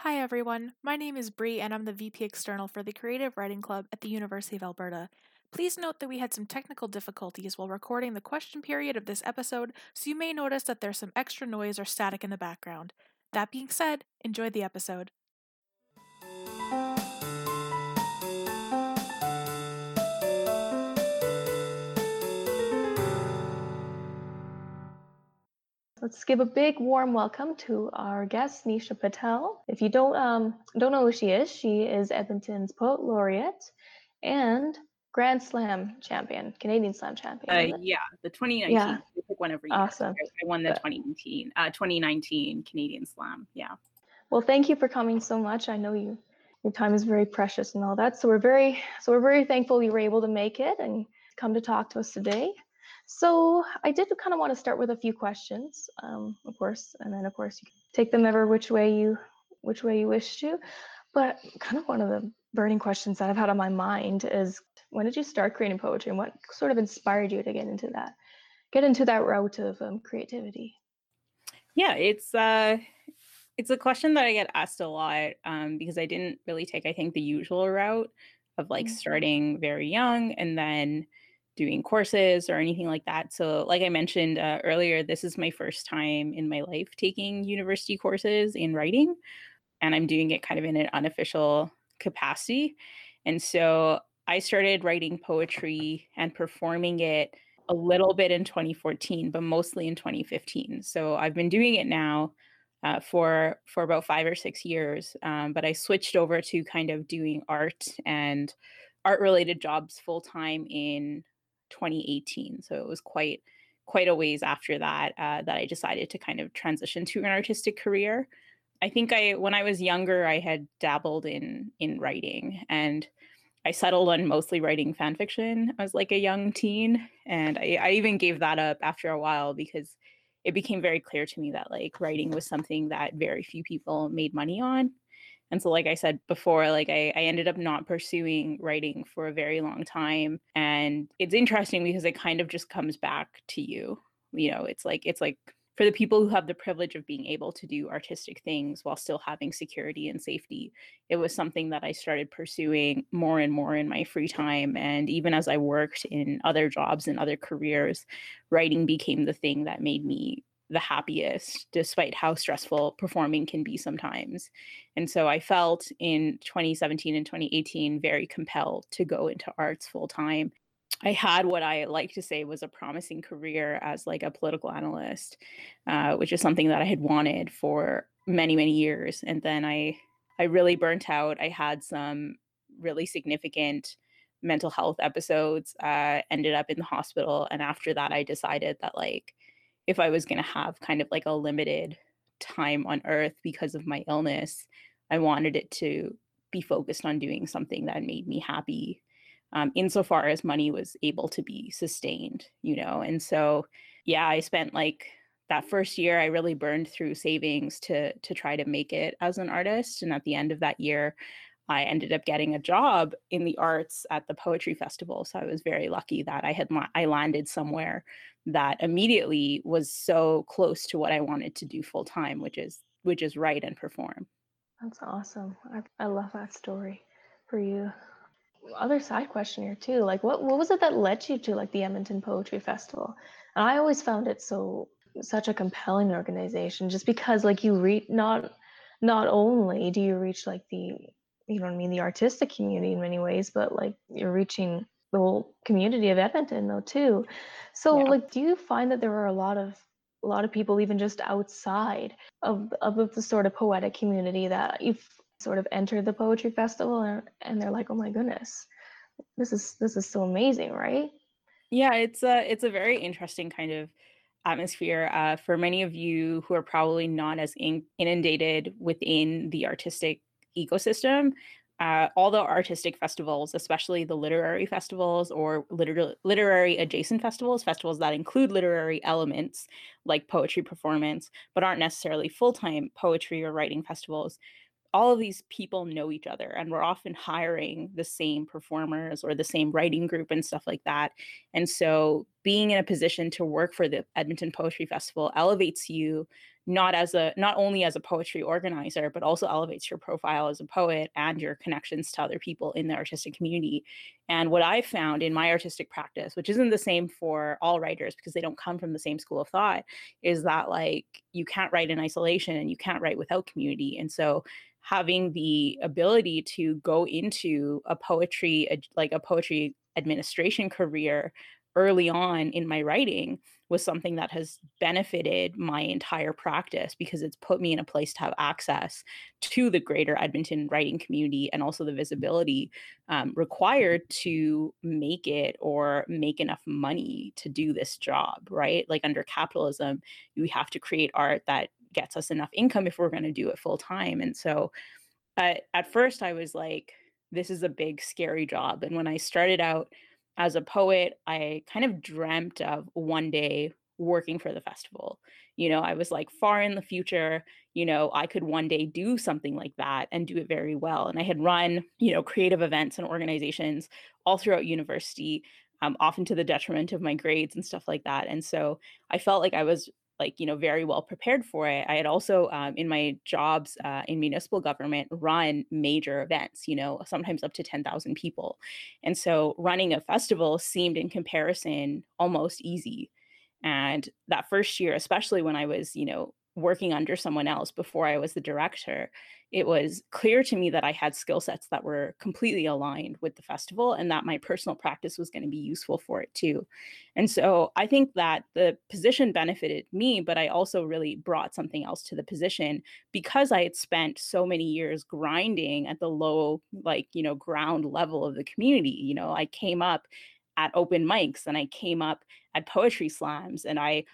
Hi everyone, my name is Bree and I'm the VP External for the Creative Writing Club at the University of Alberta. Please note that we had some technical difficulties while recording the question period of this episode, so you may notice that there's some extra noise or static in the background. That being said, enjoy the episode. Let's give a big warm welcome to our guest Nisha Patel. If you don't um, don't know who she is, she is Edmonton's poet laureate and Grand Slam champion, Canadian Slam champion. Uh, yeah, the 2019. Yeah. One every year. Awesome. I won the 2019, uh, 2019 Canadian Slam. Yeah. Well, thank you for coming so much. I know you your time is very precious and all that. So we're very so we're very thankful you were able to make it and come to talk to us today. So I did kind of want to start with a few questions, um, of course, and then of course you can take them ever which way you which way you wish to. But kind of one of the burning questions that I've had on my mind is when did you start creating poetry and what sort of inspired you to get into that get into that route of um, creativity? Yeah, it's uh it's a question that I get asked a lot um, because I didn't really take, I think, the usual route of like mm-hmm. starting very young and then doing courses or anything like that. So, like I mentioned uh, earlier, this is my first time in my life taking university courses in writing, and I'm doing it kind of in an unofficial capacity. And so, I started writing poetry and performing it a little bit in 2014, but mostly in 2015. So, I've been doing it now. Uh, for for about five or six years, um, but I switched over to kind of doing art and art related jobs full time in 2018. So it was quite quite a ways after that uh, that I decided to kind of transition to an artistic career. I think I when I was younger I had dabbled in in writing and I settled on mostly writing fan fiction as like a young teen and I, I even gave that up after a while because it became very clear to me that like writing was something that very few people made money on and so, like I said before, like I, I ended up not pursuing writing for a very long time. And it's interesting because it kind of just comes back to you. You know, it's like, it's like for the people who have the privilege of being able to do artistic things while still having security and safety, it was something that I started pursuing more and more in my free time. And even as I worked in other jobs and other careers, writing became the thing that made me the happiest despite how stressful performing can be sometimes. And so I felt in 2017 and 2018 very compelled to go into arts full time. I had what I like to say was a promising career as like a political analyst, uh, which is something that I had wanted for many many years. And then I I really burnt out. I had some really significant mental health episodes. Uh, ended up in the hospital, and after that, I decided that like if I was going to have kind of like a limited time on earth because of my illness, I wanted it to be focused on doing something that made me happy um, insofar as money was able to be sustained, you know? And so, yeah, I spent like that first year, I really burned through savings to to try to make it as an artist. And at the end of that year, I ended up getting a job in the arts at the poetry festival. So I was very lucky that I had la- I landed somewhere that immediately was so close to what I wanted to do full time, which is which is write and perform. That's awesome. I, I love that story for you. Other side question here too, like what what was it that led you to like the Edmonton Poetry Festival? And I always found it so such a compelling organization just because like you reach not not only do you reach like the you know what I mean, the artistic community in many ways, but like you're reaching the whole community of Edmonton though too. So yeah. like do you find that there are a lot of a lot of people even just outside of of the sort of poetic community that you've sort of entered the poetry festival and, and they're like, "Oh my goodness. This is this is so amazing, right?" Yeah, it's a it's a very interesting kind of atmosphere uh, for many of you who are probably not as in- inundated within the artistic ecosystem, uh, all the artistic festivals, especially the literary festivals or liter- literary adjacent festivals, festivals that include literary elements like poetry performance, but aren't necessarily full time poetry or writing festivals, all of these people know each other and we're often hiring the same performers or the same writing group and stuff like that. And so being in a position to work for the Edmonton Poetry Festival elevates you not as a not only as a poetry organizer but also elevates your profile as a poet and your connections to other people in the artistic community. And what i found in my artistic practice which isn't the same for all writers because they don't come from the same school of thought is that like you can't write in isolation and you can't write without community. And so having the ability to go into a poetry like a poetry administration career early on in my writing was something that has benefited my entire practice because it's put me in a place to have access to the greater Edmonton writing community and also the visibility um, required to make it or make enough money to do this job, right? Like under capitalism, we have to create art that gets us enough income if we're going to do it full time. And so uh, at first, I was like, this is a big, scary job. And when I started out, as a poet, I kind of dreamt of one day working for the festival. You know, I was like far in the future, you know, I could one day do something like that and do it very well. And I had run, you know, creative events and organizations all throughout university, um, often to the detriment of my grades and stuff like that. And so I felt like I was like you know very well prepared for it. I had also um, in my jobs uh, in municipal government run major events you know sometimes up to 10000 people. And so running a festival seemed in comparison almost easy. And that first year especially when i was you know working under someone else before I was the director, it was clear to me that I had skill sets that were completely aligned with the festival and that my personal practice was going to be useful for it too. And so I think that the position benefited me, but I also really brought something else to the position because I had spent so many years grinding at the low, like, you know, ground level of the community. You know, I came up at open mics and I came up at poetry slams and I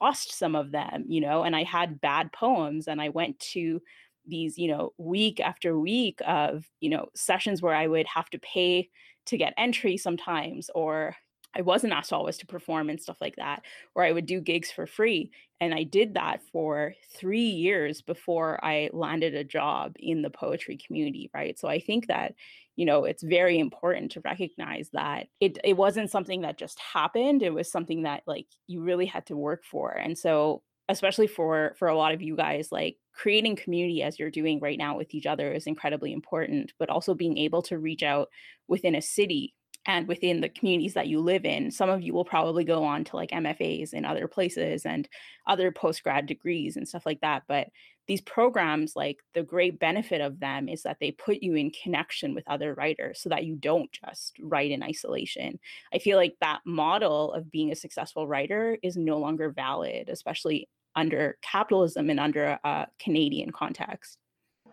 lost some of them, you know, and I had bad poems and I went to these, you know, week after week of, you know, sessions where I would have to pay to get entry sometimes or I wasn't asked always to perform and stuff like that, or I would do gigs for free. And I did that for three years before I landed a job in the poetry community, right? So I think that, you know, it's very important to recognize that it it wasn't something that just happened. It was something that like you really had to work for. And so especially for for a lot of you guys like creating community as you're doing right now with each other is incredibly important but also being able to reach out within a city and within the communities that you live in some of you will probably go on to like mfas in other places and other post grad degrees and stuff like that but these programs like the great benefit of them is that they put you in connection with other writers so that you don't just write in isolation. I feel like that model of being a successful writer is no longer valid especially under capitalism and under a canadian context.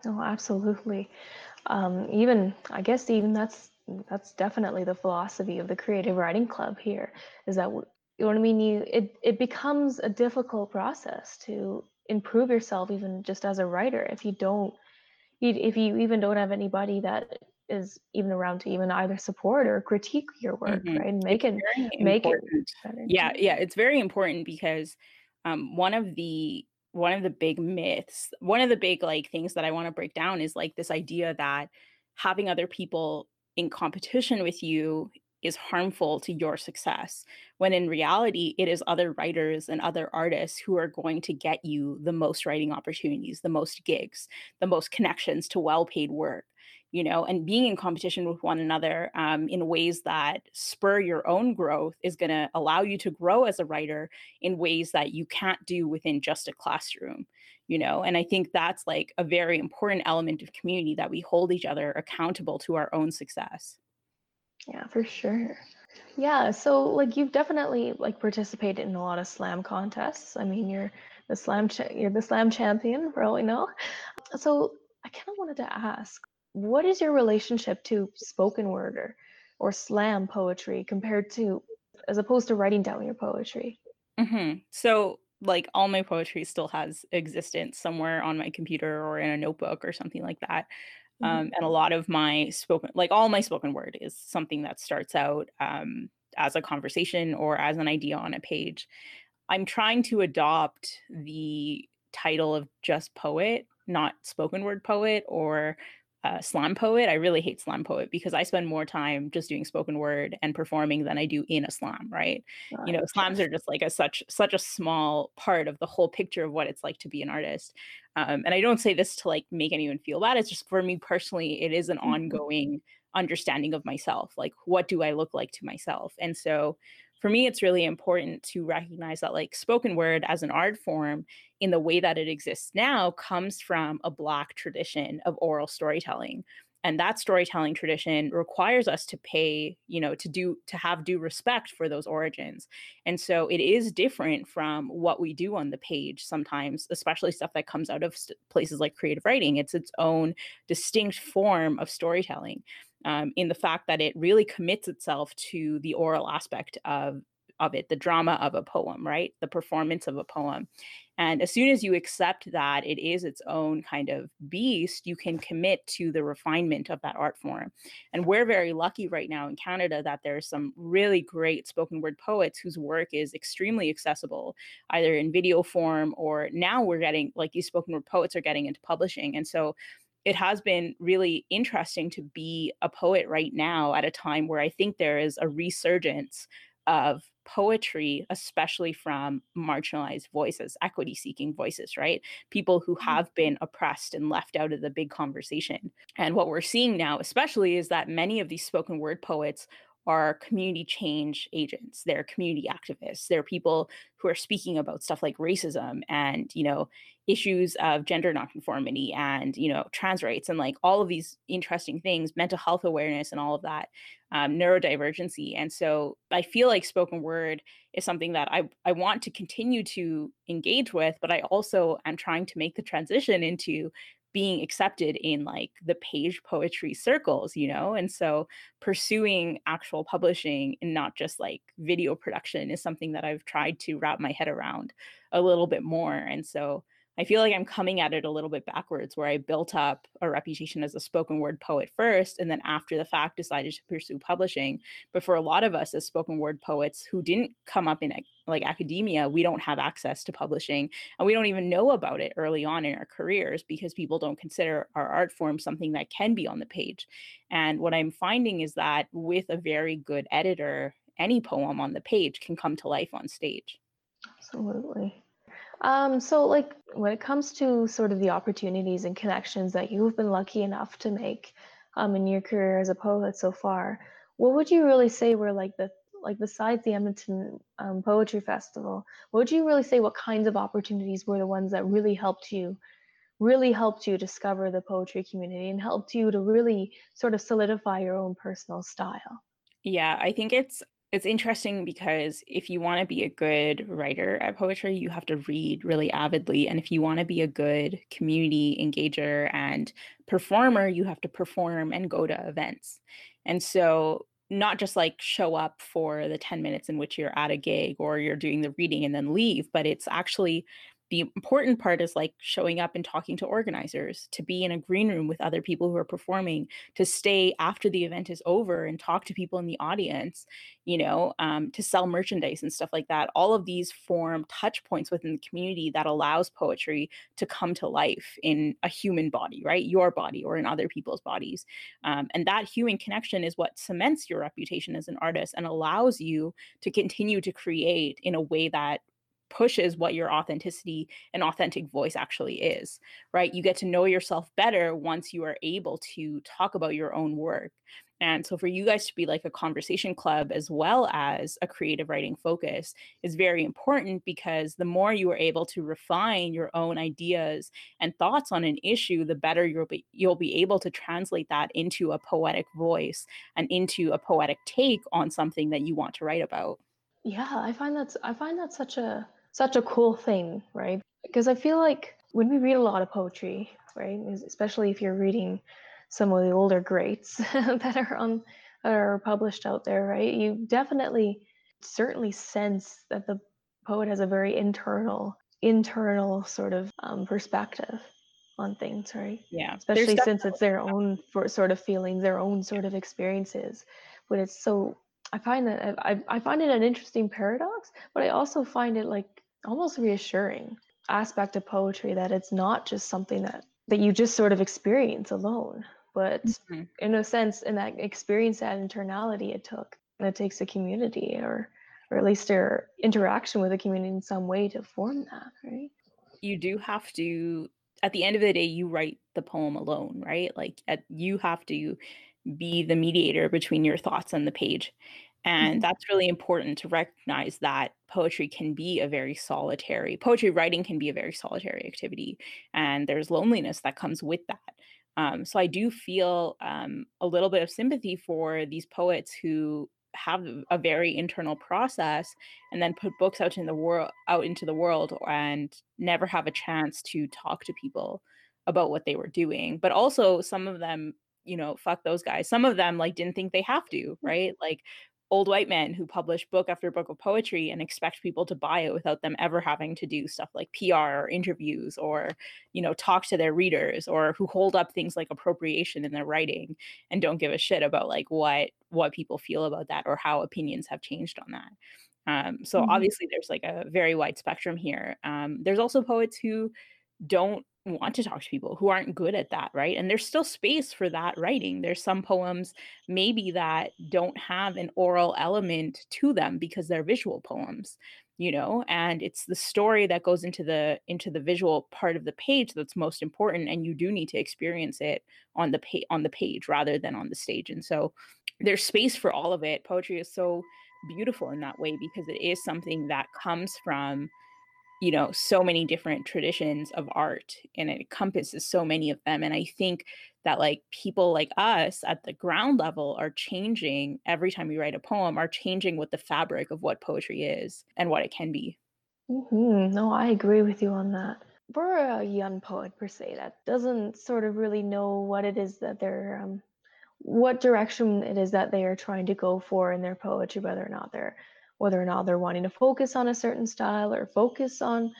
Oh absolutely. Um, even i guess even that's that's definitely the philosophy of the creative writing club here is that you know what i mean you it, it becomes a difficult process to improve yourself even just as a writer if you don't if you even don't have anybody that is even around to even either support or critique your work mm-hmm. right and make it's it make important. it better. yeah yeah it's very important because um, one of the one of the big myths one of the big like things that i want to break down is like this idea that having other people in competition with you is harmful to your success when in reality it is other writers and other artists who are going to get you the most writing opportunities the most gigs the most connections to well-paid work you know and being in competition with one another um, in ways that spur your own growth is going to allow you to grow as a writer in ways that you can't do within just a classroom you know and i think that's like a very important element of community that we hold each other accountable to our own success. Yeah for sure. Yeah so like you've definitely like participated in a lot of slam contests. I mean you're the slam cha- you're the slam champion for all we know. So i kind of wanted to ask what is your relationship to spoken word or, or slam poetry compared to as opposed to writing down your poetry? Mm-hmm. so like all my poetry still has existence somewhere on my computer or in a notebook or something like that. Mm-hmm. Um, and a lot of my spoken, like all my spoken word is something that starts out um, as a conversation or as an idea on a page. I'm trying to adopt the title of just poet, not spoken word poet or uh, slam poet. I really hate slam poet because I spend more time just doing spoken word and performing than I do in a slam. Right? right. You know, slams are just like a such such a small part of the whole picture of what it's like to be an artist. Um, and I don't say this to like make anyone feel bad. It's just for me personally, it is an mm-hmm. ongoing understanding of myself. Like, what do I look like to myself? And so for me, it's really important to recognize that, like, spoken word as an art form in the way that it exists now comes from a Black tradition of oral storytelling. And that storytelling tradition requires us to pay, you know, to do, to have due respect for those origins. And so it is different from what we do on the page sometimes, especially stuff that comes out of st- places like creative writing. It's its own distinct form of storytelling um, in the fact that it really commits itself to the oral aspect of of it the drama of a poem right? The performance of a poem. And as soon as you accept that it is its own kind of beast you can commit to the refinement of that art form. And we're very lucky right now in canada that there are some really great spoken word poets whose work is extremely accessible either in video form or now we're getting like these spoken word poets are getting into publishing. And so it has been really interesting to be a poet right now at a time where I think there is a resurgence of poetry, especially from marginalized voices, equity seeking voices, right? People who mm-hmm. have been oppressed and left out of the big conversation. And what we're seeing now, especially, is that many of these spoken word poets are community change agents they're community activists they're people who are speaking about stuff like racism and you know issues of gender nonconformity and you know trans rights and like all of these interesting things mental health awareness and all of that um, neurodivergency. And so i feel like spoken word is something that I, I want to continue to engage with but i also am trying to make the transition into being accepted in like the page poetry circles, you know? And so pursuing actual publishing and not just like video production is something that I've tried to wrap my head around a little bit more. And so I feel like I'm coming at it a little bit backwards, where I built up a reputation as a spoken word poet first, and then after the fact decided to pursue publishing. But for a lot of us as spoken word poets who didn't come up in like academia, we don't have access to publishing, and we don't even know about it early on in our careers because people don't consider our art form something that can be on the page. And what I'm finding is that with a very good editor, any poem on the page can come to life on stage. Absolutely. Um, so like when it comes to sort of the opportunities and connections that you've been lucky enough to make um, in your career as a poet so far, what would you really say were like the like besides the Edmonton um, Poetry Festival, what would you really say what kinds of opportunities were the ones that really helped you, really helped you discover the poetry community and helped you to really sort of solidify your own personal style? Yeah, I think it's it's interesting because if you want to be a good writer at poetry, you have to read really avidly. And if you want to be a good community engager and performer, you have to perform and go to events. And so, not just like show up for the 10 minutes in which you're at a gig or you're doing the reading and then leave, but it's actually the important part is like showing up and talking to organizers to be in a green room with other people who are performing to stay after the event is over and talk to people in the audience you know um, to sell merchandise and stuff like that. All of these form touch points within the community that allows poetry to come to life in a human body right? Your body or in other people's bodies. Um, and that human connection is what cements your reputation as an artist and allows you to continue to create in a way that pushes what your authenticity and authentic voice actually is, right? You get to know yourself better once you are able to talk about your own work. And so for you guys to be like a conversation club as well as a creative writing focus is very important because the more you are able to refine your own ideas and thoughts on an issue, the better you'll be you'll be able to translate that into a poetic voice and into a poetic take on something that you want to write about. Yeah, I find that's I find that such a such a cool thing, right? Because I feel like when we read a lot of poetry, right, especially if you're reading some of the older greats that are on that are published out there, right, you definitely certainly sense that the poet has a very internal internal sort of um, perspective on things, right? Yeah. Especially since it's their own for, sort of feelings, their own sort of experiences. But it's so I find that I, I find it an interesting paradox, but I also find it like almost reassuring aspect of poetry that it's not just something that that you just sort of experience alone but mm-hmm. in a sense in that experience that internality it took and it takes a community or or at least their interaction with the community in some way to form that right? You do have to at the end of the day you write the poem alone right? Like at, you have to be the mediator between your thoughts and the page and mm-hmm. that's really important to recognize that poetry can be a very solitary poetry writing can be a very solitary activity and there's loneliness that comes with that um, so i do feel um, a little bit of sympathy for these poets who have a very internal process and then put books out in the world out into the world and never have a chance to talk to people about what they were doing but also some of them you know fuck those guys some of them like didn't think they have to mm. right like old white men who publish book after book of poetry and expect people to buy it without them ever having to do stuff like PR or interviews or you know talk to their readers or who hold up things like appropriation in their writing and don't give a shit about like what what people feel about that or how opinions have changed on that. Um, so mm-hmm. obviously there's like a very wide spectrum here. Um, there's also poets who don't want to talk to people who aren't good at that, right? And there's still space for that writing. There's some poems maybe that don't have an oral element to them because they're visual poems, you know, and it's the story that goes into the into the visual part of the page that's most important and you do need to experience it on the page on the page rather than on the stage. And so there's space for all of it. Poetry is so beautiful in that way because it is something that comes from you know so many different traditions of art and it encompasses so many of them and i think that like people like us at the ground level are changing every time we write a poem are changing what the fabric of what poetry is and what it can be mm-hmm. no i agree with you on that for a young poet per se that doesn't sort of really know what it is that they're um, what direction it is that they are trying to go for in their poetry whether or not they're whether or not they're wanting to focus on a certain style or focus on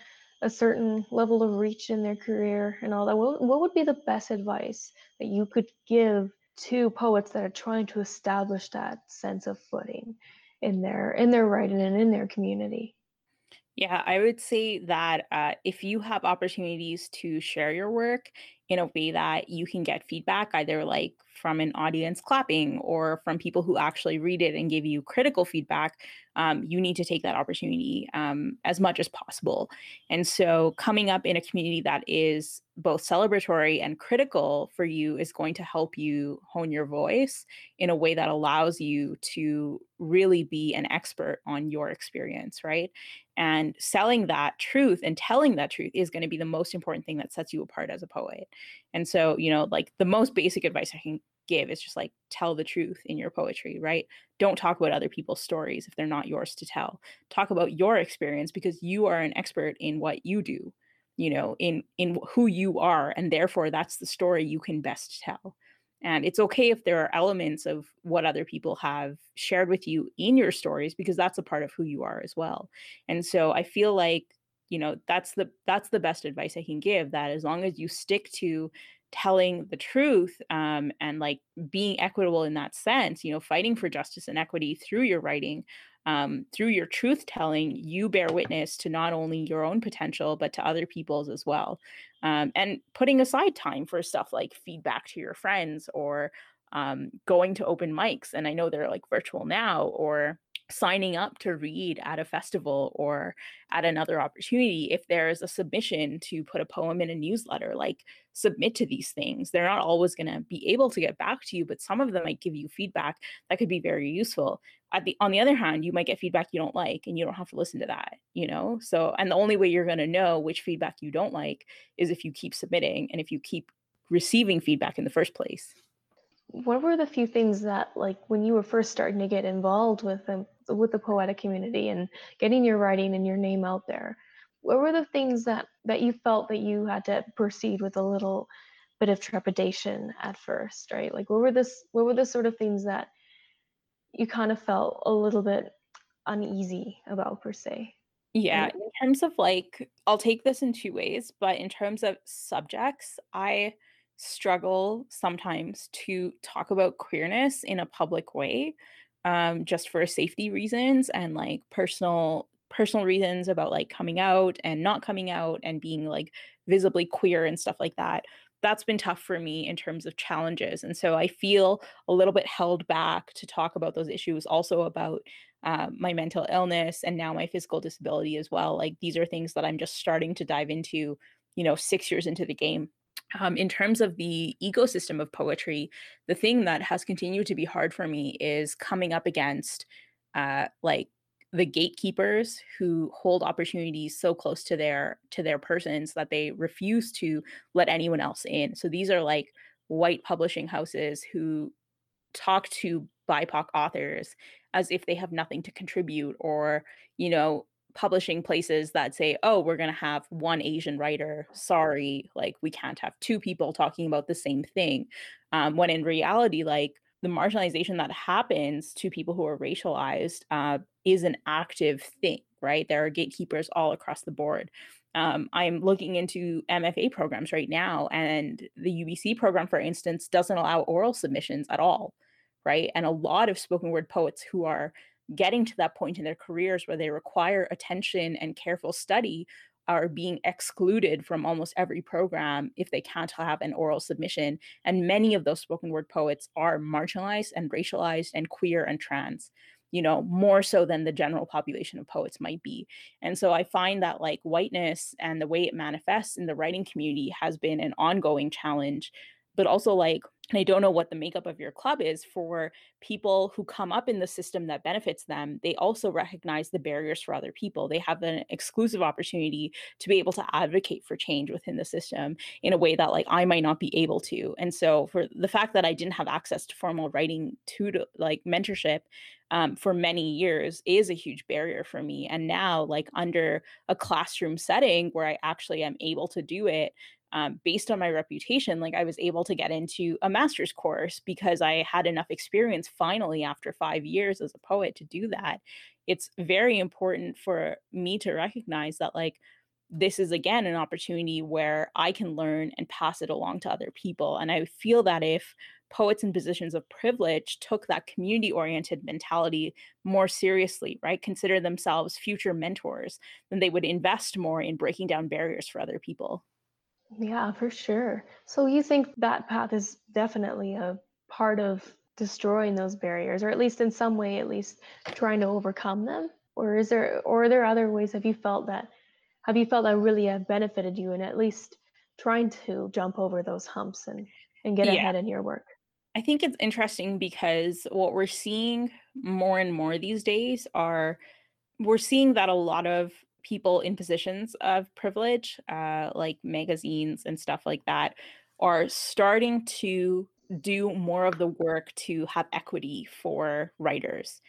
a certain level of reach in their career and all that. What, what would be the best advice that you could give to poets that are trying to establish that sense of footing in their in their writing and in their community? Yeah, I would say that uh, if you have opportunities to share your work in a way that you can get feedback, either like from an audience clapping or from people who actually read it and give you critical feedback, um, you need to take that opportunity um, as much as possible. And so, coming up in a community that is both celebratory and critical for you is going to help you hone your voice in a way that allows you to really be an expert on your experience, right? And selling that truth and telling that truth is going to be the most important thing that sets you apart as a poet. And so, you know, like the most basic advice I can give is just like tell the truth in your poetry, right? Don't talk about other people's stories if they're not yours to tell. Talk about your experience because you are an expert in what you do, you know, in in who you are and therefore that's the story you can best tell. And it's okay if there are elements of what other people have shared with you in your stories because that's a part of who you are as well. And so I feel like, you know, that's the that's the best advice I can give that as long as you stick to telling the truth um, and like being equitable in that sense, you know, fighting for justice and equity through your writing, um, through your truth telling, you bear witness to not only your own potential, but to other people's as well. Um, and putting aside time for stuff like feedback to your friends or um, going to open mics. And I know they're like virtual now, or signing up to read at a festival or at another opportunity if there's a submission to put a poem in a newsletter like submit to these things. They're not always going to be able to get back to you but some of them might give you feedback that could be very useful. At the on the other hand you might get feedback you don't like and you don't have to listen to that you know? So and the only way you're going to know which feedback you don't like is if you keep submitting and if you keep receiving feedback in the first place. What were the few things that like when you were first starting to get involved with them with the poetic community and getting your writing and your name out there. What were the things that that you felt that you had to proceed with a little bit of trepidation at first right? Like what were this what were the sort of things that you kind of felt a little bit uneasy about per se? Yeah in terms of like i'll take this in two ways but in terms of subjects i struggle sometimes to talk about queerness in a public way um, just for safety reasons and like personal personal reasons about like coming out and not coming out and being like visibly queer and stuff like that that's been tough for me in terms of challenges. And so I feel a little bit held back to talk about those issues, also about uh, my mental illness and now my physical disability as well. Like these are things that I'm just starting to dive into, you know, six years into the game. Um, in terms of the ecosystem of poetry, the thing that has continued to be hard for me is coming up against uh, like the gatekeepers who hold opportunities so close to their to their persons that they refuse to let anyone else in. So these are like white publishing houses who talk to bipoc authors as if they have nothing to contribute or you know publishing places that say oh we're going to have one asian writer sorry like we can't have two people talking about the same thing um, when in reality like the marginalization that happens to people who are racialized uh, is an active thing, right? There are gatekeepers all across the board. Um, I'm looking into MFA programs right now, and the UBC program, for instance, doesn't allow oral submissions at all, right? And a lot of spoken word poets who are getting to that point in their careers where they require attention and careful study are being excluded from almost every program if they can't have an oral submission. And many of those spoken word poets are marginalized and racialized and queer and trans you know more so than the general population of poets might be and so i find that like whiteness and the way it manifests in the writing community has been an ongoing challenge but also like and I don't know what the makeup of your club is for people who come up in the system that benefits them. They also recognize the barriers for other people. They have an exclusive opportunity to be able to advocate for change within the system in a way that like I might not be able to. And so for the fact that I didn't have access to formal writing to like mentorship um, for many years is a huge barrier for me. And now like under a classroom setting where I actually am able to do it, um, based on my reputation, like I was able to get into a master's course because I had enough experience finally after five years as a poet to do that. It's very important for me to recognize that, like, this is again an opportunity where I can learn and pass it along to other people. And I feel that if poets in positions of privilege took that community oriented mentality more seriously, right? Consider themselves future mentors, then they would invest more in breaking down barriers for other people. Yeah, for sure. So you think that path is definitely a part of destroying those barriers, or at least in some way, at least trying to overcome them? Or is there, or are there other ways? Have you felt that? Have you felt that really have benefited you in at least trying to jump over those humps and and get yeah. ahead in your work? I think it's interesting because what we're seeing more and more these days are we're seeing that a lot of people in positions of privilege, uh, like magazines and stuff like that, are starting to do more of the work to have equity for writers.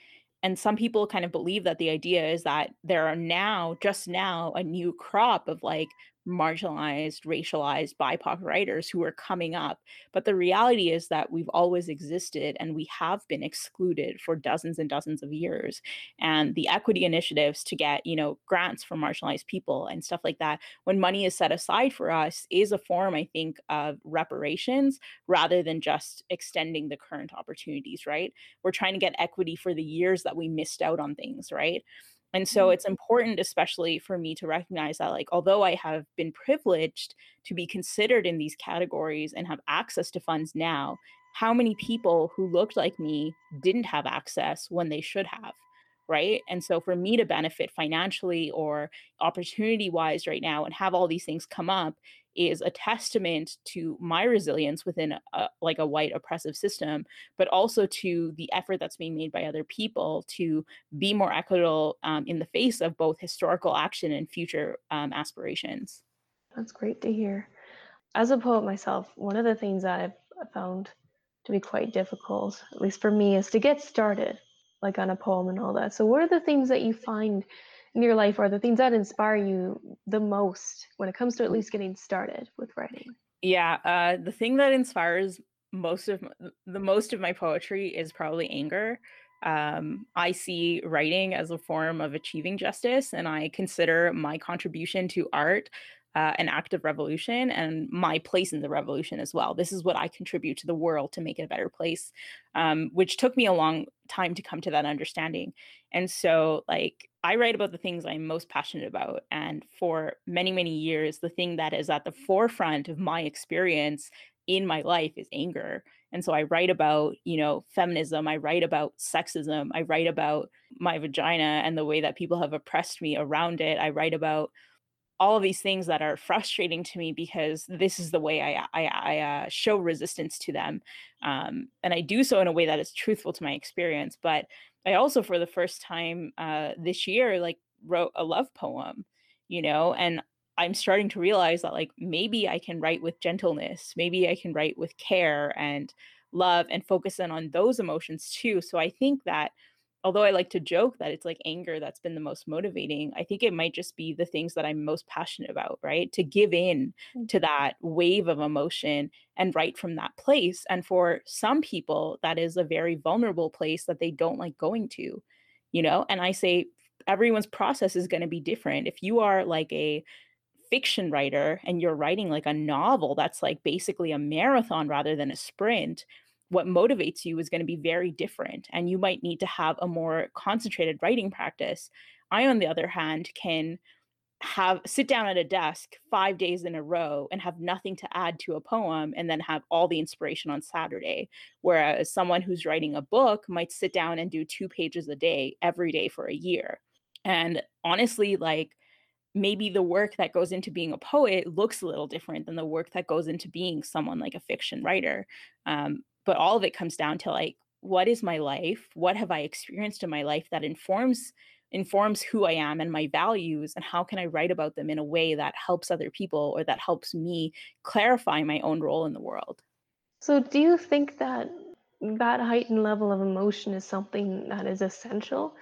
And some people kind of believe that the idea is that there are now, just now, a new crop of like marginalized, racialized BIPOC writers who are coming up. But the reality is that we've always existed and we have been excluded for dozens and dozens of years. And the equity initiatives to get, you know, grants for marginalized people and stuff like that, when money is set aside for us, is a form, I think, of reparations rather than just extending the current opportunities, right? We're trying to get equity for the years that we missed out on things, right? And so mm-hmm. it's important, especially for me to recognize that, like, although I have been privileged to be considered in these categories and have access to funds now, how many people who looked like me didn't have access when they should have? Right. And so for me to benefit financially or opportunity wise right now and have all these things come up is a testament to my resilience within a, like a white oppressive system but also to the effort that's being made by other people to be more equitable um, in the face of both historical action and future um, aspirations. That's great to hear. As a poet myself one of the things that i've found to be quite difficult at least for me is to get started like on a poem and all that. So what are the things that you find in your life are the things that inspire you the most when it comes to at least getting started with writing? Yeah, uh, the thing that inspires most of the most of my poetry is probably anger. Um, I see writing as a form of achieving justice, and I consider my contribution to art uh, an act of revolution and my place in the revolution as well. This is what I contribute to the world to make it a better place, um, which took me a long time to come to that understanding. And so, like, I write about the things I'm most passionate about. And for many, many years, the thing that is at the forefront of my experience in my life is anger. And so I write about, you know, feminism, I write about sexism, I write about my vagina and the way that people have oppressed me around it. I write about all of these things that are frustrating to me because this is the way I I, I uh, show resistance to them, um, and I do so in a way that is truthful to my experience. But I also, for the first time uh, this year, like wrote a love poem, you know, and I'm starting to realize that like maybe I can write with gentleness, maybe I can write with care and love and focus in on those emotions too. So I think that although I like to joke that it's like anger that's been the most motivating, I think it might just be the things that I'm most passionate about, right? To give in mm. to that wave of emotion and write from that place. And for some people, that is a very vulnerable place that they don't like going to, you know? And I say everyone's process is going to be different. If you are like a fiction writer and you're writing like a novel that's like basically a marathon rather than a sprint, what motivates you is going to be very different and you might need to have a more concentrated writing practice. I on the other hand can have sit down at a desk 5 days in a row and have nothing to add to a poem and then have all the inspiration on saturday whereas someone who's writing a book might sit down and do two pages a day every day for a year. And honestly like maybe the work that goes into being a poet looks a little different than the work that goes into being someone like a fiction writer. Um, but all of it comes down to like what is my life? What have i experienced in my life that informs informs who i am and my values and how can i write about them in a way that helps other people or that helps me clarify my own role in the world? So do you think that that heightened level of emotion is something that is essential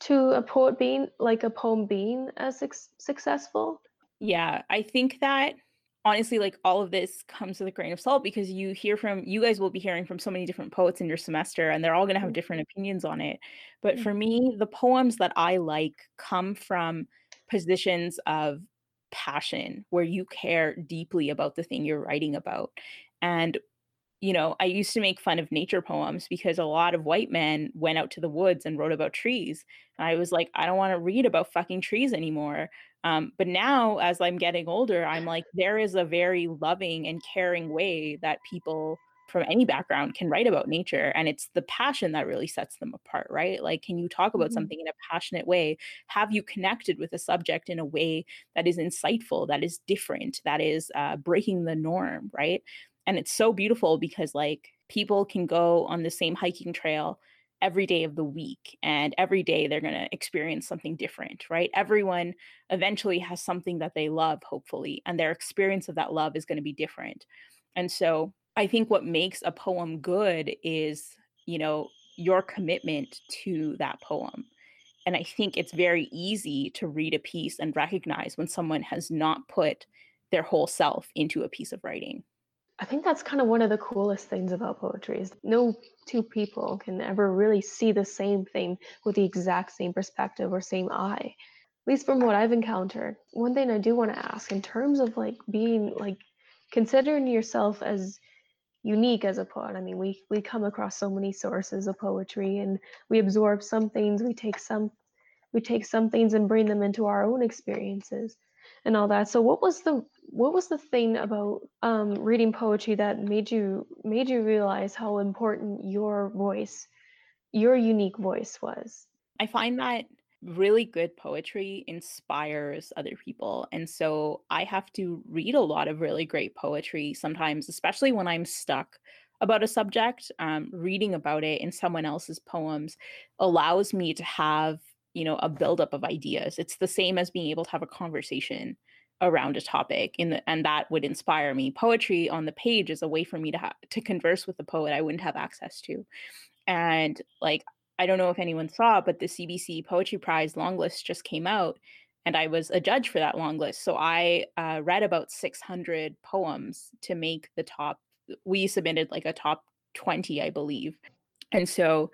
to a poet being like a poem being as successful? Yeah i think that honestly like all of this comes with a grain of salt because you hear from you guys will be hearing from so many different poets in your semester and they're all going to have mm-hmm. different opinions on it. But for me the poems that i like come from positions of passion where you care deeply about the thing you're writing about. And you know i used to make fun of nature poems because a lot of white men went out to the woods and wrote about trees and i was like i don't want to read about fucking trees anymore um, but now, as I'm getting older, I'm like, there is a very loving and caring way that people from any background can write about nature. And it's the passion that really sets them apart, right? Like, can you talk about mm-hmm. something in a passionate way? Have you connected with a subject in a way that is insightful, that is different, that is uh, breaking the norm, right? And it's so beautiful because, like, people can go on the same hiking trail every day of the week and every day they're going to experience something different right? Everyone eventually has something that they love hopefully and their experience of that love is going to be different. And so i think what makes a poem good is you know your commitment to that poem. And i think it's very easy to read a piece and recognize when someone has not put their whole self into a piece of writing I think that's kind of one of the coolest things about poetry is no two people can ever really see the same thing with the exact same perspective or same eye. At least from what I've encountered. One thing I do want to ask in terms of like being like considering yourself as unique as a poet. I mean, we we come across so many sources of poetry and we absorb some things, we take some we take some things and bring them into our own experiences and all that. So what was the what was the thing about um, reading poetry that made you made you realize how important your voice, your unique voice was? I find that really good poetry inspires other people. And so I have to read a lot of really great poetry sometimes, especially when I'm stuck about a subject. Um, reading about it in someone else's poems allows me to have, you know, a buildup of ideas. It's the same as being able to have a conversation around a topic the, and that would inspire me. Poetry on the page is a way for me to have to converse with the poet i wouldn't have access to. And like i don't know if anyone saw but the cbc poetry prize long list just came out and i was a judge for that long list. So i uh, read about 600 poems to make the top we submitted like a top 20 i believe. And so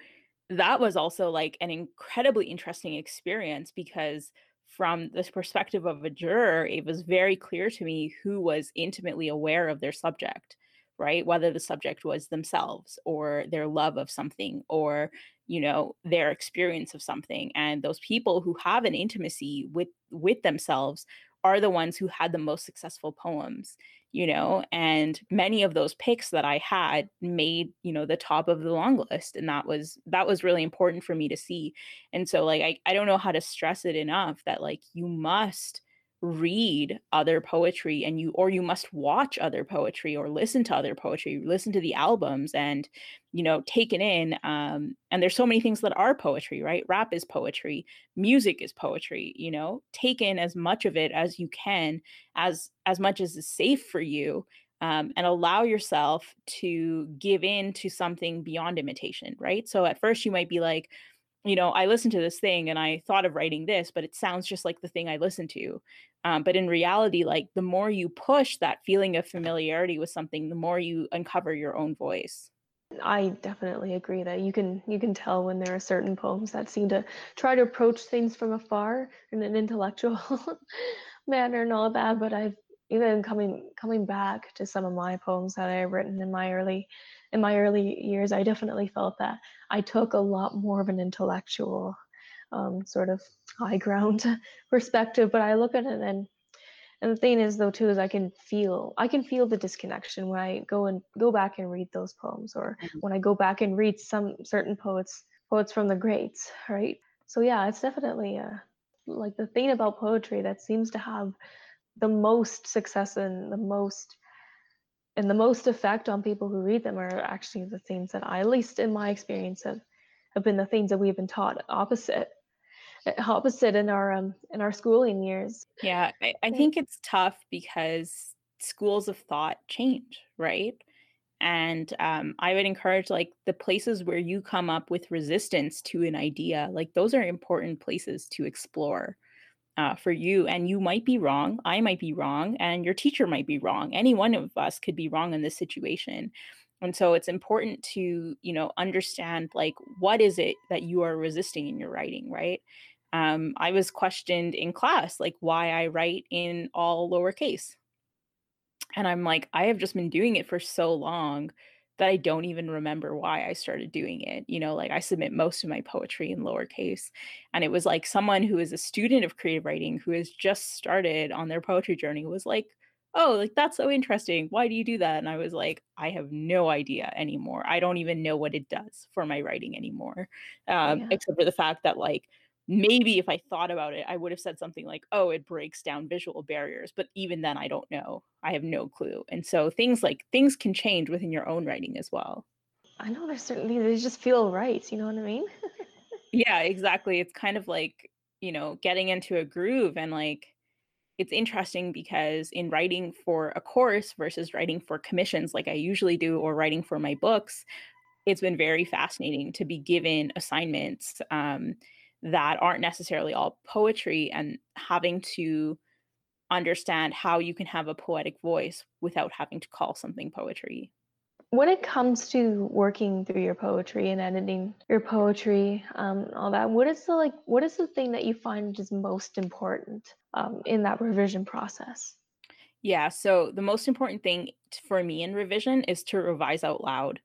that was also like an incredibly interesting experience because from this perspective of a juror, it was very clear to me who was intimately aware of their subject, right? Whether the subject was themselves or their love of something or you know their experience of something and those people who have an intimacy with with themselves are the ones who had the most successful poems you know and many of those picks that i had made you know the top of the long list and that was that was really important for me to see and so like i, I don't know how to stress it enough that like you must read other poetry and you or you must watch other poetry or listen to other poetry listen to the albums and you know take it in um and there's so many things that are poetry right? Rap is poetry music is poetry you know? Take in as much of it as you can as as much as is safe for you um, and allow yourself to give in to something beyond imitation right? So at first you might be like you know, I listened to this thing and I thought of writing this, but it sounds just like the thing I listened to. Um, but in reality, like the more you push that feeling of familiarity with something, the more you uncover your own voice. I definitely agree that you can you can tell when there are certain poems that seem to try to approach things from afar in an intellectual manner and all that. But I've even coming coming back to some of my poems that I've written in my early in my early years, I definitely felt that I took a lot more of an intellectual um, sort of high ground perspective. But I look at it and and the thing is though too is I can feel I can feel the disconnection when I go and go back and read those poems or mm-hmm. when I go back and read some certain poets poets from the greats, right? So yeah, it's definitely a, uh, like the thing about poetry that seems to have the most success and the most and the most effect on people who read them are actually the things that I, at least in my experience, have, have been the things that we've been taught opposite opposite in our um in our schooling years. Yeah, I, I think it's tough because schools of thought change, right? And um, I would encourage like the places where you come up with resistance to an idea, like those are important places to explore uh, for you. And you might be wrong. I might be wrong. And your teacher might be wrong. Any one of us could be wrong in this situation. And so it's important to, you know, understand like what is it that you are resisting in your writing, right? Um, I was questioned in class, like why I write in all lowercase. And I'm like, I have just been doing it for so long that I don't even remember why I started doing it. You know, like I submit most of my poetry in lowercase. And it was like someone who is a student of creative writing who has just started on their poetry journey was like, oh, like that's so interesting. Why do you do that? And I was like, I have no idea anymore. I don't even know what it does for my writing anymore, um, yeah. except for the fact that like maybe if I thought about it, I would have said something like, oh, it breaks down visual barriers. But even then, I don't know. I have no clue. And so things like things can change within your own writing as well. I know there's certainly, they just feel right. You know what I mean? yeah, exactly. It's kind of like, you know, getting into a groove and like, it's interesting because in writing for a course versus writing for commissions like I usually do or writing for my books, it's been very fascinating to be given assignments um, that aren't necessarily all poetry and having to understand how you can have a poetic voice without having to call something poetry. When it comes to working through your poetry and editing your poetry, um, all that, what is the like? What is the thing that you find is most important um, in that revision process? Yeah, so the most important thing for me in revision is to revise out loud.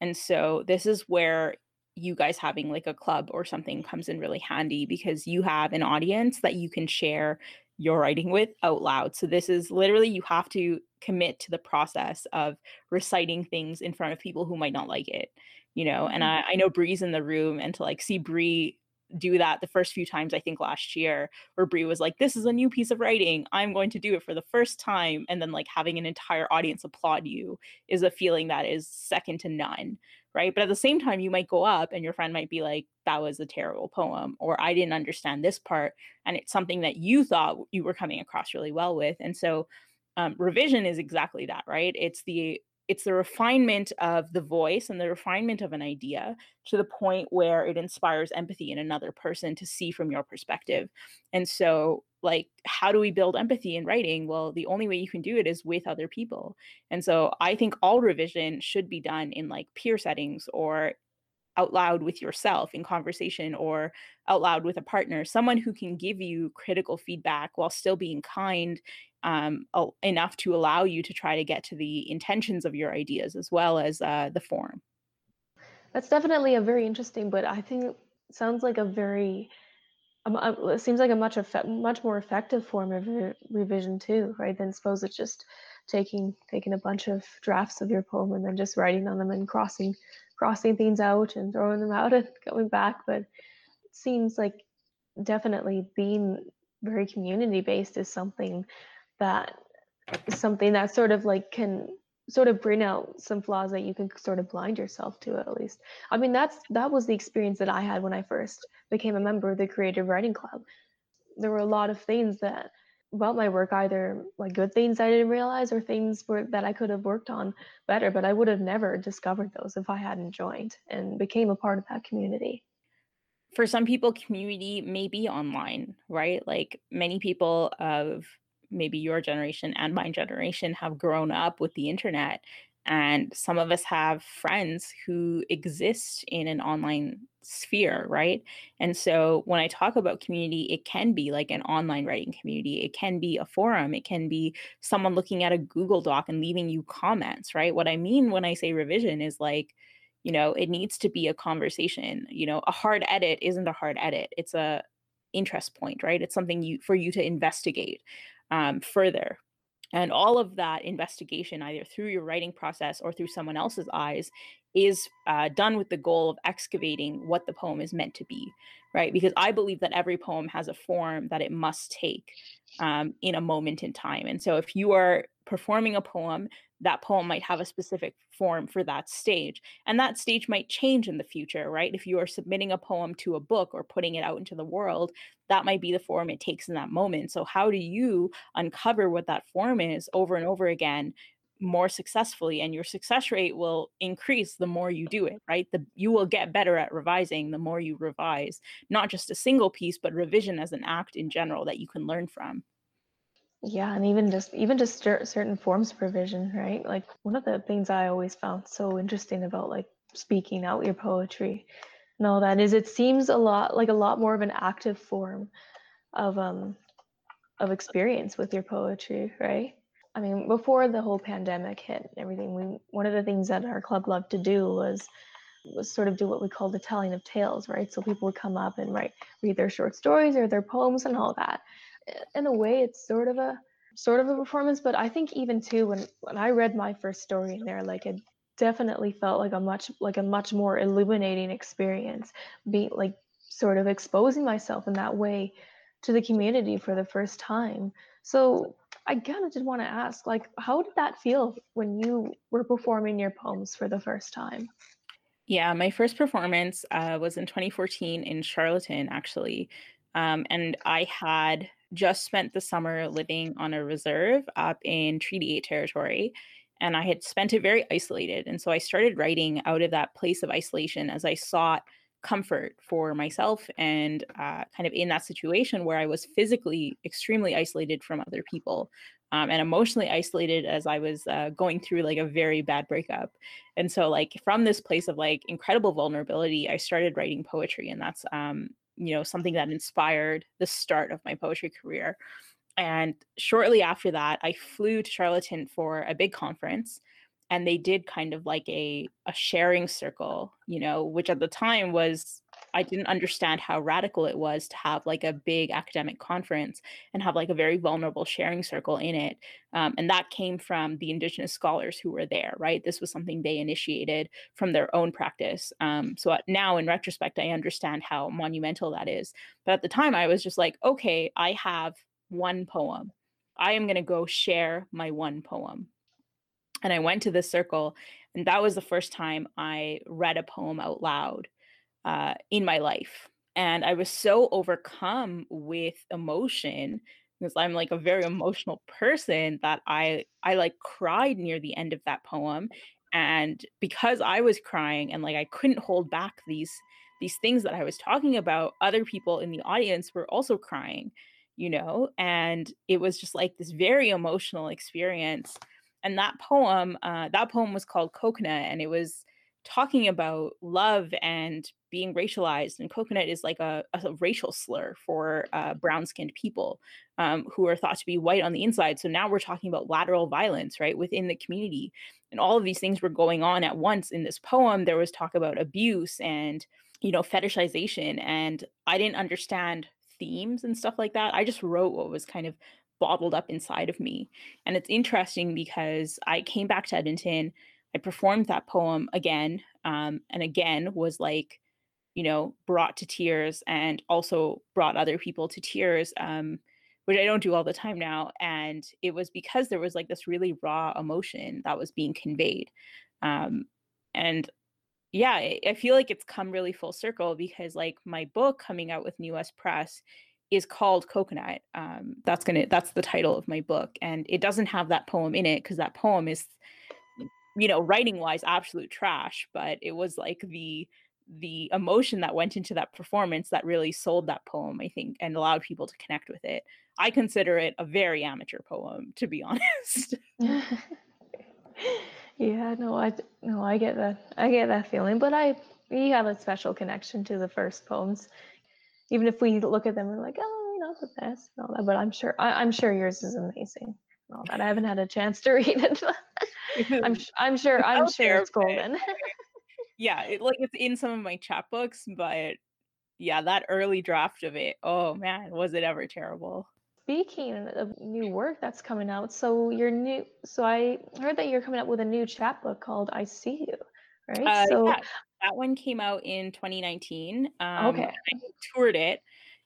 And so this is where you guys having like a club or something comes in really handy because you have an audience that you can share your writing with out loud. So this is literally you have to commit to the process of reciting things in front of people who might not like it, you know. And mm-hmm. I, I know Bree's in the room, and to like see Bree do that the first few times I think last year, where Brie was like, "This is a new piece of writing. I'm going to do it for the first time," and then like having an entire audience applaud you is a feeling that is second to none right? But at the same time, you might go up and your friend might be like, that was a terrible poem, or I didn't understand this part. And it's something that you thought you were coming across really well with. And so um, revision is exactly that, right? It's the it's the refinement of the voice and the refinement of an idea to the point where it inspires empathy in another person to see from your perspective. And so like how do we build empathy in writing well the only way you can do it is with other people and so i think all revision should be done in like peer settings or out loud with yourself in conversation or out loud with a partner someone who can give you critical feedback while still being kind um, enough to allow you to try to get to the intentions of your ideas as well as uh, the form That's definitely a very interesting, but I think sounds like a very um, uh, it seems like a much effect, much more effective form of re- revision too, right? Than suppose it's just taking taking a bunch of drafts of your poem and then just writing on them and crossing crossing things out and throwing them out and going back. But it seems like definitely being very community based is something that something that sort of like can sort of bring out some flaws that you can sort of blind yourself to at least i mean that's that was the experience that i had when i first became a member of the creative writing club there were a lot of things that about my work either like good things i didn't realize or things were, that i could have worked on better but i would have never discovered those if i hadn't joined and became a part of that community. For some people community may be online right? Like many people of maybe your generation and my generation have grown up with the internet and some of us have friends who exist in an online sphere right? And so when i talk about community it can be like an online writing community it can be a forum it can be someone looking at a google doc and leaving you comments right? What i mean when i say revision is like you know it needs to be a conversation you know a hard edit isn't a hard edit it's a interest point right? It's something you for you to investigate um, further. And all of that investigation, either through your writing process or through someone else's eyes, is uh, done with the goal of excavating what the poem is meant to be, right? Because I believe that every poem has a form that it must take um, in a moment in time. And so if you are performing a poem that poem might have a specific form for that stage. And that stage might change in the future, right? If you are submitting a poem to a book or putting it out into the world, that might be the form it takes in that moment. So, how do you uncover what that form is over and over again? More successfully and your success rate will increase the more you do it right the you will get better at revising the more you revise not just a single piece but revision as an act in general that you can learn from yeah, and even just even just certain forms of revision, right? Like one of the things I always found so interesting about like speaking out your poetry and all that is it seems a lot like a lot more of an active form of um of experience with your poetry, right? I mean, before the whole pandemic hit and everything, we one of the things that our club loved to do was was sort of do what we call the telling of tales, right? So people would come up and write read their short stories or their poems and all that in a way it's sort of a sort of a performance but i think even too when when i read my first story in there like it definitely felt like a much like a much more illuminating experience being like sort of exposing myself in that way to the community for the first time so i kind of did want to ask like how did that feel when you were performing your poems for the first time yeah my first performance uh, was in 2014 in charlottetown actually um, and i had just spent the summer living on a reserve up in Treaty 8 territory. And I had spent it very isolated. And so I started writing out of that place of isolation as I sought comfort for myself and uh, kind of in that situation where I was physically extremely isolated from other people um, and emotionally isolated as I was uh, going through like a very bad breakup. And so, like, from this place of like incredible vulnerability, I started writing poetry. And that's um, you know something that inspired the start of my poetry career and shortly after that i flew to charlottetown for a big conference and they did kind of like a a sharing circle you know which at the time was i didn't understand how radical it was to have like a big academic conference and have like a very vulnerable sharing circle in it um, and that came from the indigenous scholars who were there right? This was something they initiated from their own practice um, so now in retrospect i understand how monumental that is but at the time i was just like okay i have one poem. I am going to go share my one poem and I went to this circle, and that was the first time I read a poem out loud uh, in my life. And I was so overcome with emotion because I'm like a very emotional person that I I like cried near the end of that poem and because I was crying and like I couldn't hold back these these things that I was talking about other people in the audience were also crying you know and it was just like this very emotional experience and that poem uh, that poem was called coconut and it was talking about love and being racialized and coconut is like a, a racial slur for uh, brown skinned people um, who are thought to be white on the inside. So now we're talking about lateral violence right within the community. And all of these things were going on at once in this poem. There was talk about abuse and you know fetishization and i didn't understand themes and stuff like that. I just wrote what was kind of bottled up inside of me and it's interesting because i came back to edmonton i performed that poem again um, and again was like you know brought to tears and also brought other people to tears um, which I don't do all the time now. And it was because there was like this really raw emotion that was being conveyed. Um, and yeah, I, I feel like it's come really full circle because like my book coming out with NeWest Press is called Coconut. Um, that's gonna that's the title of my book, and it doesn't have that poem in it because that poem is, you know, writing wise, absolute trash. But it was like the the emotion that went into that performance that really sold that poem, I think, and allowed people to connect with it. I consider it a very amateur poem, to be honest. yeah, no, I no, I get that. I get that feeling, but I you have a special connection to the first poems. Even if we look at them, we're like, oh, not the best and all that. But I'm sure I, am sure yours is amazing. And all that. I haven't had a chance to read it. I'm I'm sure I'm sure it's golden. yeah, it, like it's in some of my chapbooks, but yeah, that early draft of it, oh man, was it ever terrible? Speaking of new work that's coming out, so your new, so I heard that you're coming up with a new chapbook called "I See You," right? Uh, so yeah, that one came out in 2019. Um, okay, I toured it,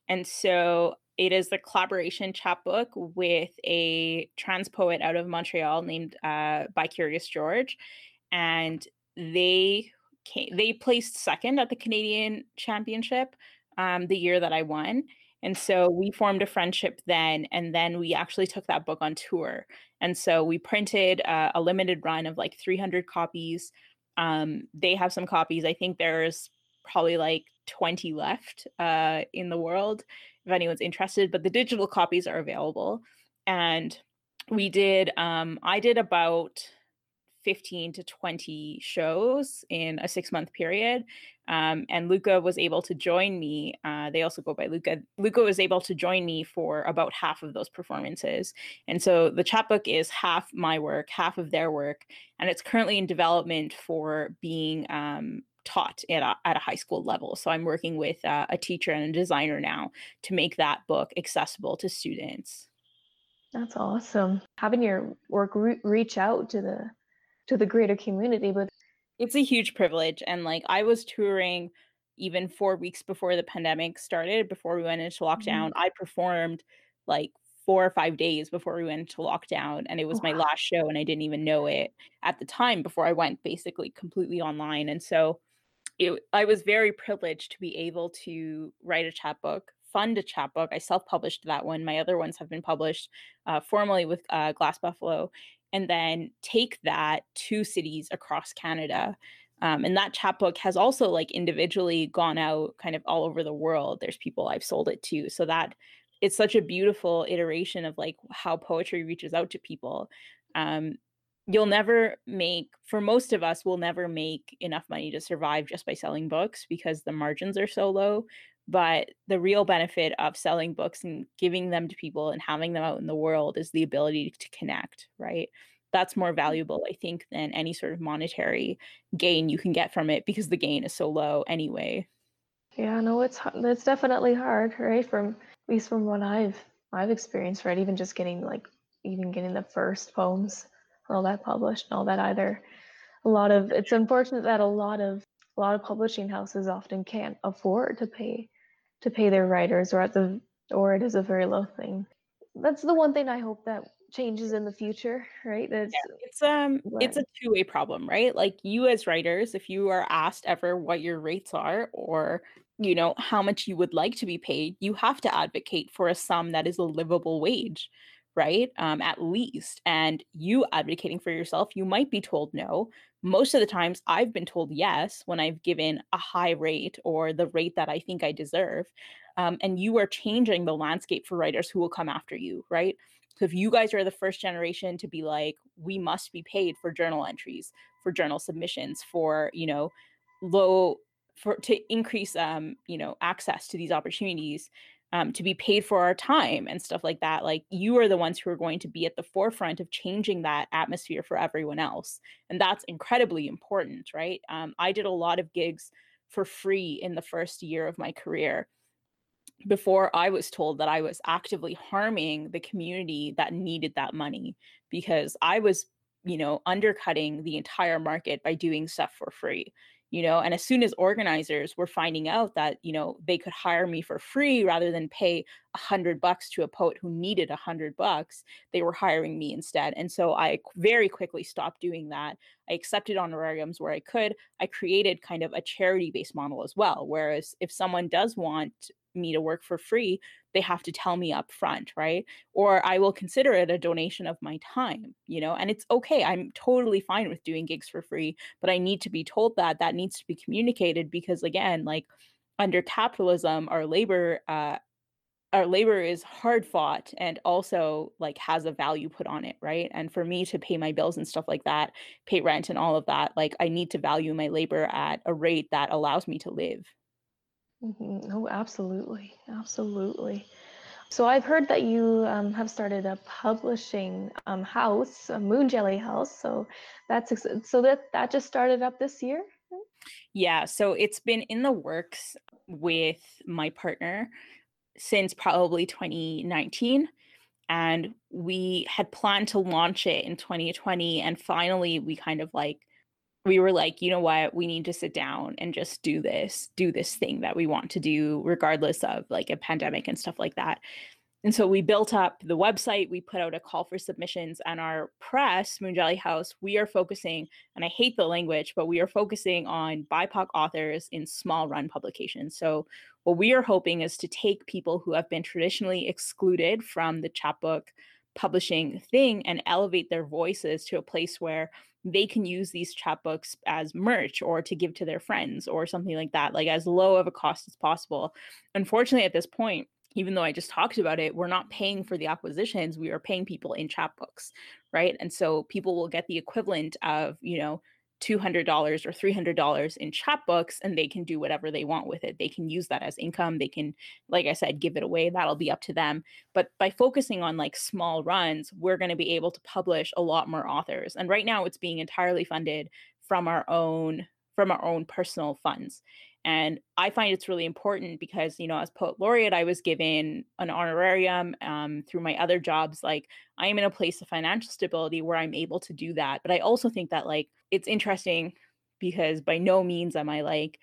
and so it is the collaboration chapbook with a trans poet out of Montreal named uh, by Curious George, and they came, they placed second at the Canadian Championship um, the year that I won and so we formed a friendship then, and then we actually took that book on tour. And so we printed uh, a limited run of like 300 copies. Um, they have some copies. I think there's probably like 20 left uh, in the world if anyone's interested, but the digital copies are available. And we did, um, I did about 15 to 20 shows in a six month period. Um, and Luca was able to join me. Uh, they also go by Luca. Luca was able to join me for about half of those performances. And so the chapbook is half my work, half of their work. And it's currently in development for being um, taught at a, at a high school level. So I'm working with uh, a teacher and a designer now to make that book accessible to students. That's awesome. Having your work re- reach out to the to the greater community but it's a huge privilege and like i was touring even four weeks before the pandemic started before we went into lockdown mm-hmm. i performed like four or five days before we went into lockdown and it was my last show and i didn't even know it at the time before i went basically completely online and so it, i was very privileged to be able to write a chapbook fund a chapbook. I self-published that one. My other ones have been published uh, formally with uh, glass buffalo and then take that to cities across Canada. Um, and that chapbook has also like individually gone out kind of all over the world. There's people I've sold it to. So that it's such a beautiful iteration of like how poetry reaches out to people. Um, you'll never make, for most of us, we'll never make enough money to survive just by selling books because the margins are so low. But the real benefit of selling books and giving them to people and having them out in the world is the ability to connect, right? That's more mm. valuable, I think, than any sort of monetary gain you can get from it because the gain is so low anyway. Yeah, no, it's it's definitely hard, right? From at least from what I've I've experienced, right? Even just getting like even getting the first poems and all that published and all that either a lot of it's unfortunate that a lot of a lot of publishing houses often can't afford to pay to pay their writers or at the or it is a very low thing. That's the one thing i hope that changes in the future right? That's yeah, it's um but... it's a two-way problem right? Like you as writers if you are asked ever what your rates are or you know how much you would like to be paid you have to advocate for a sum that is a livable wage right? Um, at least and you advocating for yourself you might be told no. Most of the times i've been told yes when i've given a high rate or the rate that i think i deserve um, and you are changing the landscape for writers who will come after you right? So if you guys are the first generation to be like we must be paid for journal entries for journal submissions for you know low for to increase um you know access to these opportunities um, to be paid for our time and stuff like that. Like you are the ones who are going to be at the forefront of changing that atmosphere for everyone else. And that's incredibly important, right? Um, I did a lot of gigs for free in the first year of my career before I was told that I was actively harming the community that needed that money because I was, you know, undercutting the entire market by doing stuff for free you know and as soon as organizers were finding out that you know they could hire me for free rather than pay a hundred bucks to a poet who needed a hundred bucks they were hiring me instead. And so i very quickly stopped doing that. I accepted honorariums where i could. I created kind of a charity based model as well whereas if someone does want me to work for free, they have to tell me up front, right? Or I will consider it a donation of my time, you know, and it's okay. I'm totally fine with doing gigs for free, but I need to be told that that needs to be communicated because again, like under capitalism, our labor uh our labor is hard fought and also like has a value put on it right and for me to pay my bills and stuff like that pay rent and all of that like i need to value my labor at a rate that allows me to live Mm-hmm. Oh, absolutely. Absolutely. So I've heard that you um, have started a publishing um, house, a Moon Jelly House. So that's so that that just started up this year. Yeah, so it's been in the works with my partner since probably 2019 and we had planned to launch it in 2020 and finally we kind of like we were like, you know what, we need to sit down and just do this, do this thing that we want to do, regardless of like a pandemic and stuff like that. And so we built up the website, we put out a call for submissions, and our press, Moon Jelly House, we are focusing, and I hate the language, but we are focusing on BIPOC authors in small run publications. So what we are hoping is to take people who have been traditionally excluded from the chapbook publishing thing and elevate their voices to a place where they can use these chapbooks as merch or to give to their friends or something like that, like as low of a cost as possible. Unfortunately, at this point, even though I just talked about it, we're not paying for the acquisitions. We are paying people in chapbooks, right? And so people will get the equivalent of, you know, $200 or $300 in chapbooks and they can do whatever they want with it. They can use that as income. They can, like I said, give it away. That'll be up to them. But by focusing on like small runs, we're going to be able to publish a lot more authors. And right now it's being entirely funded from our own from our own personal funds. And I find it's really important because, you know, as poet laureate, I was given an honorarium um, through my other jobs. Like, I am in a place of financial stability where I'm able to do that. But I also think that, like, it's interesting because by no means am I like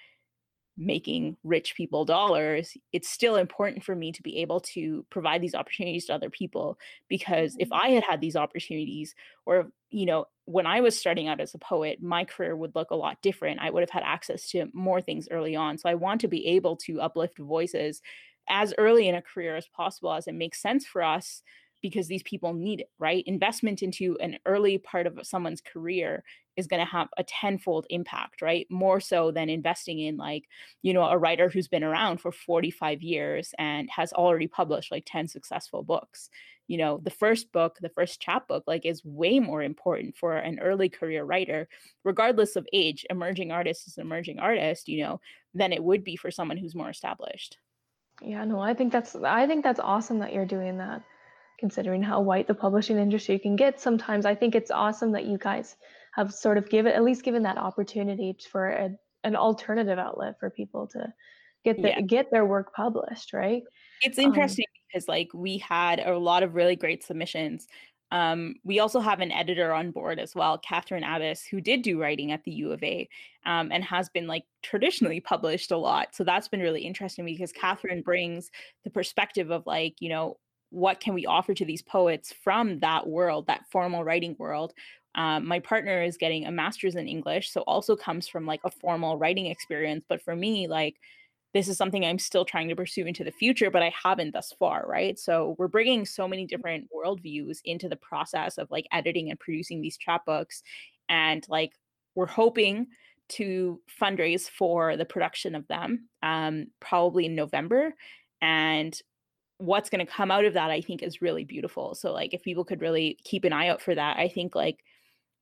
making rich people dollars. It's still important for me to be able to provide these opportunities to other people because if mm-hmm. I had had these opportunities, or, you know, when I was starting out as a poet, my career would look a lot different. I would have had access to more things early on. So I want to be able to uplift voices as early in a career as possible as it makes sense for us because these people need it, right? Investment into an early part of someone's career is going to have a tenfold impact, right? More so than investing in like, you know, a writer who's been around for 45 years and has already published like 10 successful books you know the first book the first chapbook like is way more important for an early career writer regardless of age emerging artist is an emerging artist you know than it would be for someone who's more established yeah no i think that's i think that's awesome that you're doing that considering how white the publishing industry can get sometimes i think it's awesome that you guys have sort of given at least given that opportunity for a, an alternative outlet for people to get the, yeah. get their work published right it's um, interesting um, because like we had a lot of really great submissions. Um, we also have an editor on board as well, Catherine Abbas, who did do writing at the U of A um, and has been like traditionally published a lot. So that's been really interesting because Catherine brings the perspective of like, you know, what can we offer to these poets from that world, that formal writing world, um, my partner is getting a master's in English, so also comes from like a formal writing experience. But for me, like this is something I'm still trying to pursue into the future, but I haven't thus far, right? So we're bringing so many different worldviews into the process of like editing and producing these chapbooks. And like we're hoping to fundraise for the production of them um, probably in November. And what's going to come out of that, I think, is really beautiful. So, like, if people could really keep an eye out for that, I think like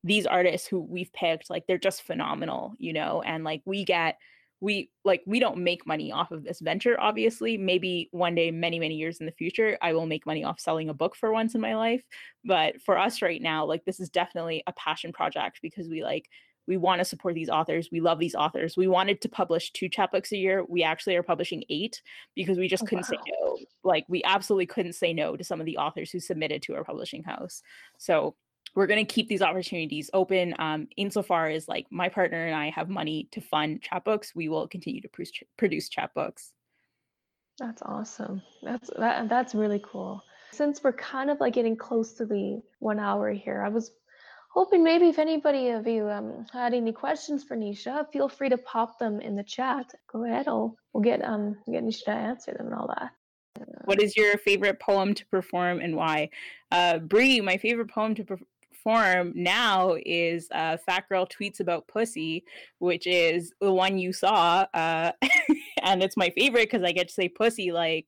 these artists who we've picked, like, they're just phenomenal, you know, and like we get we like we don't make money off of this venture obviously. Maybe one day many many years in the future i will make money off selling a book for once in my life. But for us right now like this is definitely a passion project because we like we want to support these authors we love these authors. We wanted to publish two chapbooks a year. We actually are publishing eight because we just oh, couldn't wow. say no. Like we absolutely couldn't say no to some of the authors who submitted to our publishing house. So we're going to keep these opportunities open um, insofar as like my partner and i have money to fund chapbooks we will continue to produce, produce chapbooks. That's awesome. That's that, that's really cool. Since we're kind of like getting close to the one hour here i was hoping maybe if anybody of you um, had any questions for nisha feel free to pop them in the chat go ahead I'll, we'll get um get nisha to answer them and all that what is your favorite poem to perform and why? Uh, Brie, my favorite poem to perform now is uh, Fat Girl Tweets About Pussy, which is the one you saw. Uh, and it's my favorite because I get to say pussy like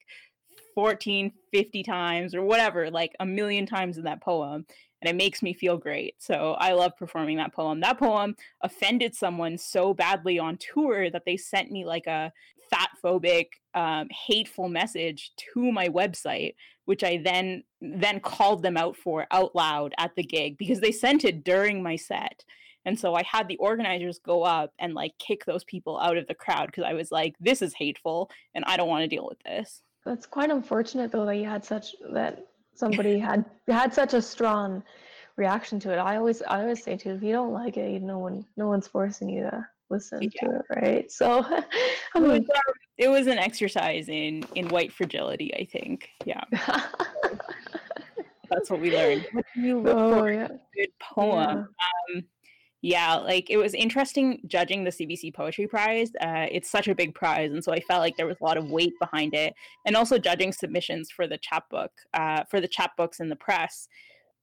14, 50 times or whatever, like a million times in that poem. And it makes me feel great. So I love performing that poem. That poem offended someone so badly on tour that they sent me like a fat phobic, um, hateful message to my website which I then then called them out for out loud at the gig because they sent it during my set. And so I had the organizers go up and like kick those people out of the crowd because I was like, this is hateful and I don't want to deal with this. That's quite unfortunate though that you had such that somebody had had such a strong reaction to it. I always I always say too, if you don't like it, no one no one's forcing you to listen yeah. to it, right? So I mean, it, was, it was an exercise in in white fragility, I think. Yeah. That's what we learned. What do you look oh, for yeah. good poem? Yeah. Um, yeah, like it was interesting judging the CBC Poetry Prize. Uh, it's such a big prize, and so I felt like there was a lot of weight behind it, and also judging submissions for the chapbook, uh, for the chapbooks in the press.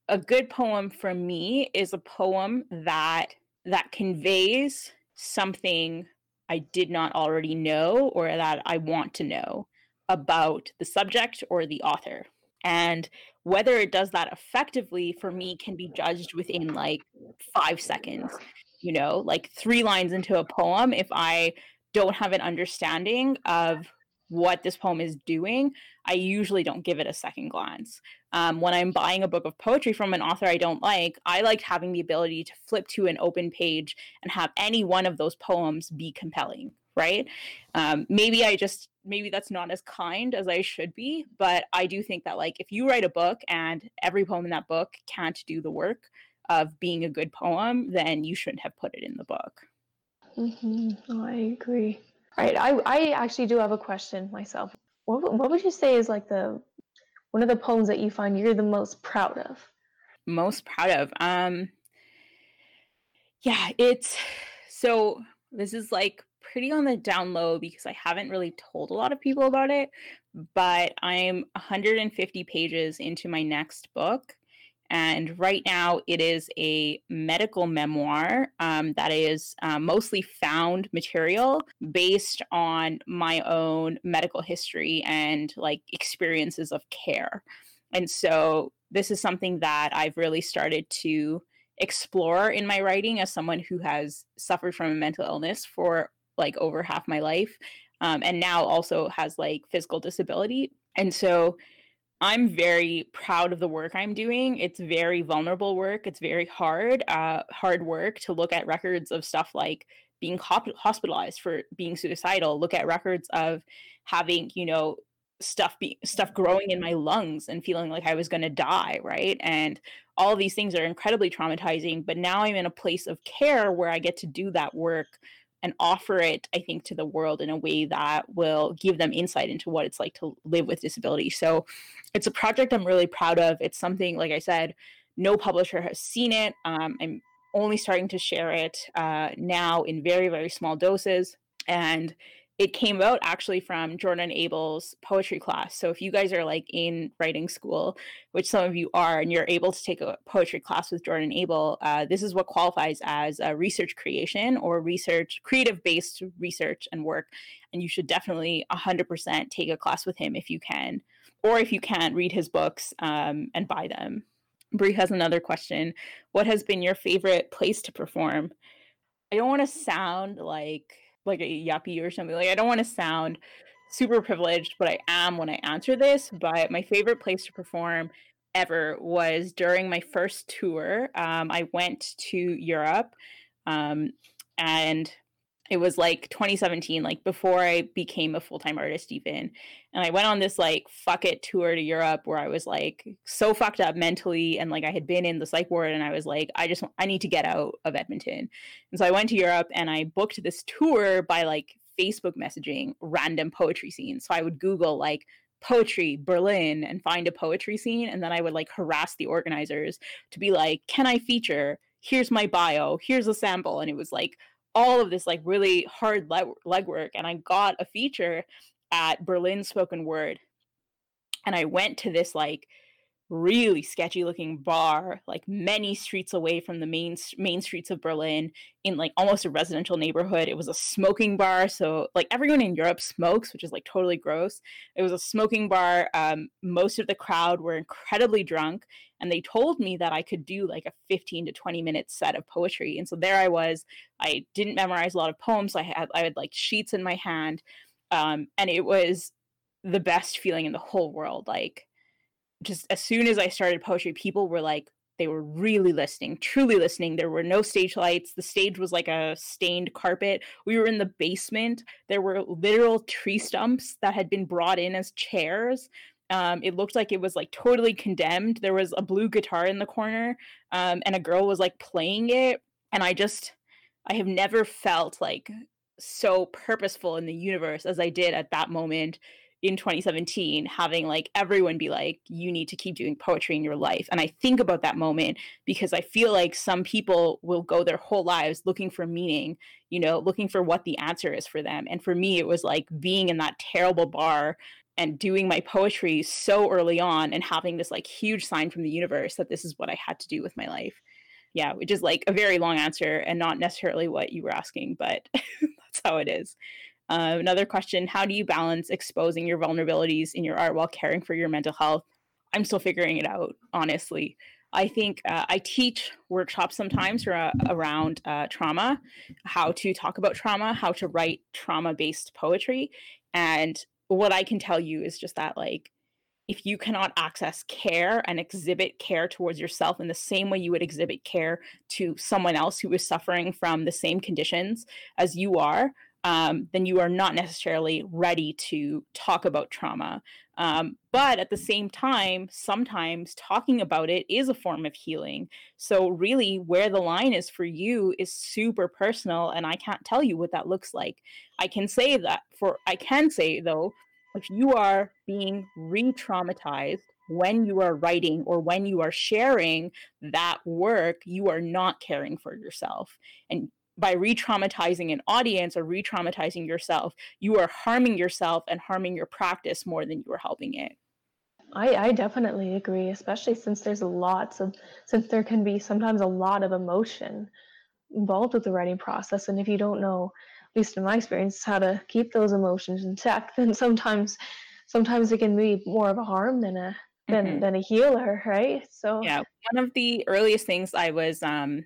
A good poem for me is a poem that that conveys something I did not already know or that I want to know about the subject or the author. And whether it does that effectively for me can be judged within like five seconds. You know, like three lines into a poem, if I don't have an understanding of what this poem is doing, I usually don't give it a second glance. Um, when I'm buying a book of poetry from an author I don't like, I like having the ability to flip to an open page and have any one of those poems be compelling, right? Um, maybe I just, maybe that's not as kind as I should be, but I do think that, like, if you write a book and every poem in that book can't do the work of being a good poem, then you shouldn't have put it in the book. Mm-hmm. Oh, I agree. All right, I, I actually do have a question myself. What, what would you say is like the one of the poems that you find you're the most proud of? Most proud of? Um, yeah, it's so this is like pretty on the down low because I haven't really told a lot of people about it, but I'm 150 pages into my next book and right now, it is a medical memoir um, that is uh, mostly found material based on my own medical history and like experiences of care. And so, this is something that I've really started to explore in my writing as someone who has suffered from a mental illness for like over half my life um, and now also has like physical disability. And so, I'm very proud of the work I'm doing. It's very vulnerable work. It's very hard, uh, hard work to look at records of stuff like being hop- hospitalized for being suicidal. Look at records of having, you know, stuff be stuff growing in my lungs and feeling like I was going to die, right? And all these things are incredibly traumatizing. But now I'm in a place of care where I get to do that work and offer it, I think, to the world in a way that will give them insight into what it's like to live with disability. So it's a project I'm really proud of. It's something, like I said, no publisher has seen it. Um, I'm only starting to share it uh, now in very, very small doses. And it came about actually from Jordan Abel's poetry class. So if you guys are like in writing school, which some of you are, and you're able to take a poetry class with Jordan Abel, uh, this is what qualifies as a research creation or research, creative based research and work. And you should definitely 100% take a class with him if you can, or if you can't, read his books um, and buy them. Brie has another question. What has been your favorite place to perform? I don't want to sound like like a yuppie or something. Like I don't want to sound super privileged, but I am when I answer this. But my favorite place to perform ever was during my first tour. Um, I went to Europe um, and it was like 2017 like before i became a full-time artist even and i went on this like fuck it tour to europe where i was like so fucked up mentally and like i had been in the psych ward and i was like i just i need to get out of edmonton. And so i went to europe and i booked this tour by like facebook messaging random poetry scenes. So i would google like poetry berlin and find a poetry scene and then i would like harass the organizers to be like can i feature? Here's my bio. Here's a sample. And it was like all of this like really hard leg- legwork and i got a feature at berlin spoken word and i went to this like really sketchy looking bar like many streets away from the main main streets of berlin in like almost a residential neighborhood. It was a smoking bar so like everyone in europe smokes which is like totally gross. It was a smoking bar um, most of the crowd were incredibly drunk and they told me that i could do like a 15 to 20 minute set of poetry and so there i was. I didn't memorize a lot of poems so i had i had like sheets in my hand um, and it was the best feeling in the whole world like just as soon as I started poetry, people were like, they were really listening, truly listening. There were no stage lights. The stage was like a stained carpet. We were in the basement. There were literal tree stumps that had been brought in as chairs. Um, it looked like it was like totally condemned. There was a blue guitar in the corner, um, and a girl was like playing it. And I just, I have never felt like so purposeful in the universe as I did at that moment in 2017 having like everyone be like you need to keep doing poetry in your life. And i think about that moment because i feel like some people will go their whole lives looking for meaning you know looking for what the answer is for them. And for me it was like being in that terrible bar and doing my poetry so early on and having this like huge sign from the universe that this is what i had to do with my life. Yeah which is like a very long answer and not necessarily what you were asking but that's how it is uh, another question How do you balance exposing your vulnerabilities in your art while caring for your mental health? I'm still figuring it out, honestly. I think uh, I teach workshops sometimes around uh, trauma, how to talk about trauma, how to write trauma based poetry. And what I can tell you is just that, like, if you cannot access care and exhibit care towards yourself in the same way you would exhibit care to someone else who is suffering from the same conditions as you are, um, then you are not necessarily ready to talk about trauma. Um, but at the same time, sometimes talking about it is a form of healing. So, really, where the line is for you is super personal, and I can't tell you what that looks like. I can say that for, I can say though, if you are being re traumatized when you are writing or when you are sharing that work, you are not caring for yourself. And by re-traumatizing an audience or re-traumatizing yourself you are harming yourself and harming your practice more than you are helping it I, I definitely agree especially since there's lots of since there can be sometimes a lot of emotion involved with the writing process and if you don't know at least in my experience how to keep those emotions in check then sometimes sometimes it can be more of a harm than a than mm-hmm. than a healer right so yeah one of the earliest things i was um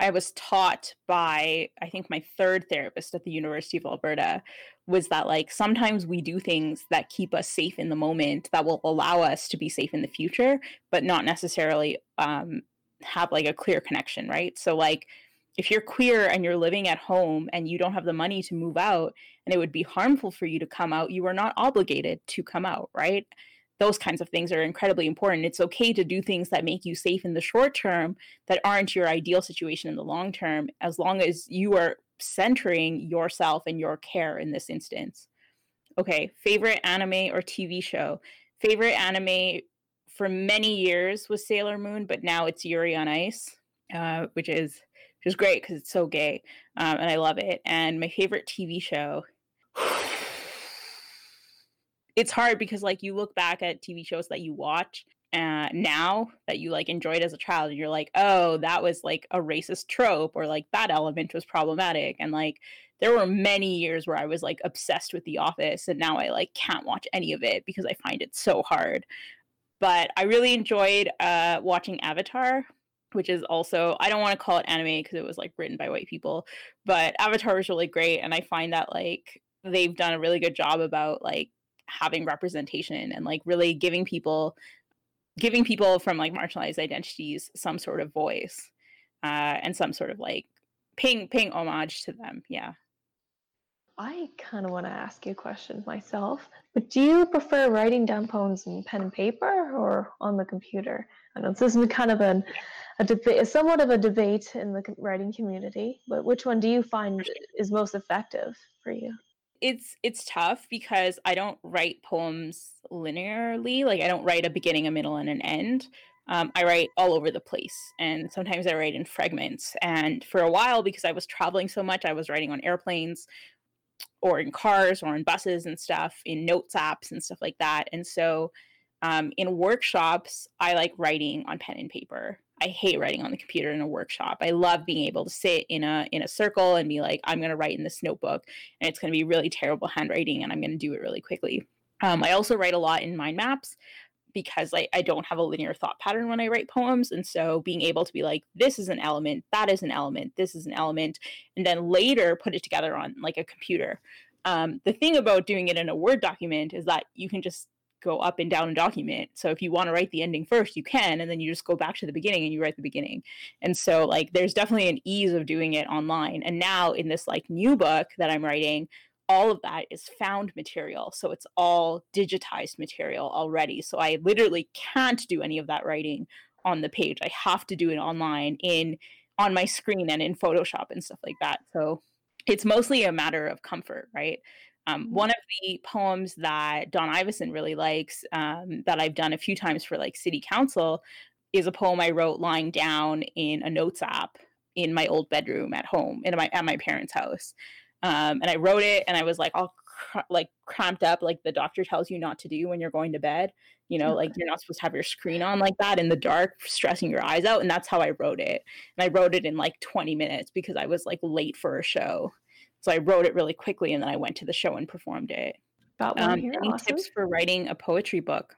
I was taught by, I think, my third therapist at the University of Alberta was that, like, sometimes we do things that keep us safe in the moment that will allow us to be safe in the future, but not necessarily um, have like a clear connection, right? So, like, if you're queer and you're living at home and you don't have the money to move out and it would be harmful for you to come out, you are not obligated to come out, right? Those kinds of things are incredibly important. It's okay to do things that make you safe in the short term that aren't your ideal situation in the long term, as long as you are centering yourself and your care in this instance. Okay, favorite anime or TV show? Favorite anime for many years was Sailor Moon, but now it's Yuri on Ice, uh, which is which is great because it's so gay, um, and I love it. And my favorite TV show it's hard because like you look back at TV shows that you watch uh, now that you like enjoyed as a child and you're like oh that was like a racist trope or like that element was problematic and like there were many years where i was like obsessed with the office and now i like can't watch any of it because i find it so hard. But i really enjoyed uh watching avatar which is also I don't want to call it anime because it was like written by white people, but Avatar was really great and I find that like they've done a really good job about like having representation and like really giving people giving people from like marginalized identities some sort of voice uh and some sort of like paying paying homage to them yeah I kind of want to ask you a question myself, but do you prefer writing down poems in pen and paper or on the computer? I know this is kind of an, a debate, somewhat of a debate in the writing community, but which one do you find is most effective for you? It's it's tough because I don't write poems linearly. Like I don't write a beginning, a middle, and an end. Um, I write all over the place, and sometimes I write in fragments. And for a while, because I was traveling so much, I was writing on airplanes or in cars or in buses and stuff, in notes apps and stuff like that. And so um, in workshops, I like writing on pen and paper. I hate writing on the computer in a workshop. I love being able to sit in a in a circle and be like, I'm going to write in this notebook, and it's going to be really terrible handwriting, and I'm going to do it really quickly. Um, I also write a lot in mind maps because like I don't have a linear thought pattern when I write poems. And so being able to be like, this is an element, that is an element, this is an element, and then later put it together on like a computer. Um, the thing about doing it in a Word document is that you can just go up and down a document. So if you want to write the ending first, you can, and then you just go back to the beginning and you write the beginning. And so like there's definitely an ease of doing it online. And now in this like new book that I'm writing, all of that is found material. So it's all digitized material already. So I literally can't do any of that writing on the page. I have to do it online in on my screen and in Photoshop and stuff like that. So it's mostly a matter of comfort, right? Um, mm-hmm. one of the poems that Don Iveson really likes, um, that I've done a few times for like city council, is a poem I wrote lying down in a notes app in my old bedroom at home in my at my parents' house. Um, and I wrote it and I was like all cr- like cramped up, like the doctor tells you not to do when you're going to bed. You know, like you're not supposed to have your screen on like that in the dark, stressing your eyes out. And that's how I wrote it. And I wrote it in like 20 minutes because I was like late for a show. So I wrote it really quickly and then I went to the show and performed it. Got one um, here. Any awesome. tips for writing a poetry book?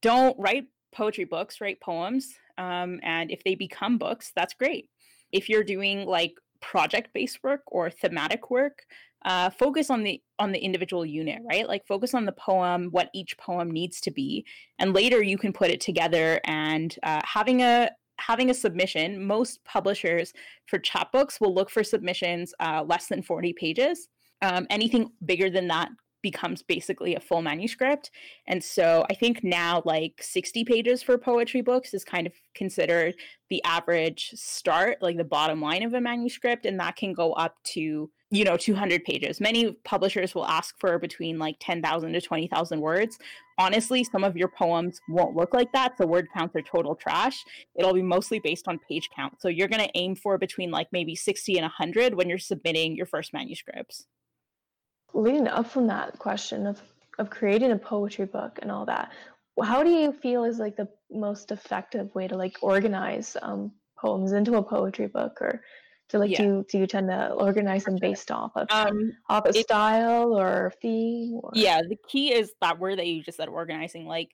Don't write poetry books, write poems. Um, and if they become books, that's great. If you're doing like project based work or thematic work uh, focus on the on the individual unit right like focus on the poem what each poem needs to be and later you can put it together and uh, having a having a submission most publishers for chapbooks will look for submissions uh, less than 40 pages um, anything bigger than that becomes basically a full manuscript. And so I think now like 60 pages for poetry books is kind of considered the average start, like the bottom line of a manuscript. And that can go up to, you know, 200 pages. Many publishers will ask for between like 10,000 to 20,000 words. Honestly, some of your poems won't look like that. So word counts are total trash. It'll be mostly based on page count. So you're going to aim for between like maybe 60 and 100 when you're submitting your first manuscripts leading up from that question of of creating a poetry book and all that how do you feel is like the most effective way to like organize um, poems into a poetry book or to like yeah. do do you tend to organize them based off of um, off a style or theme or? yeah the key is that word that you just said organizing like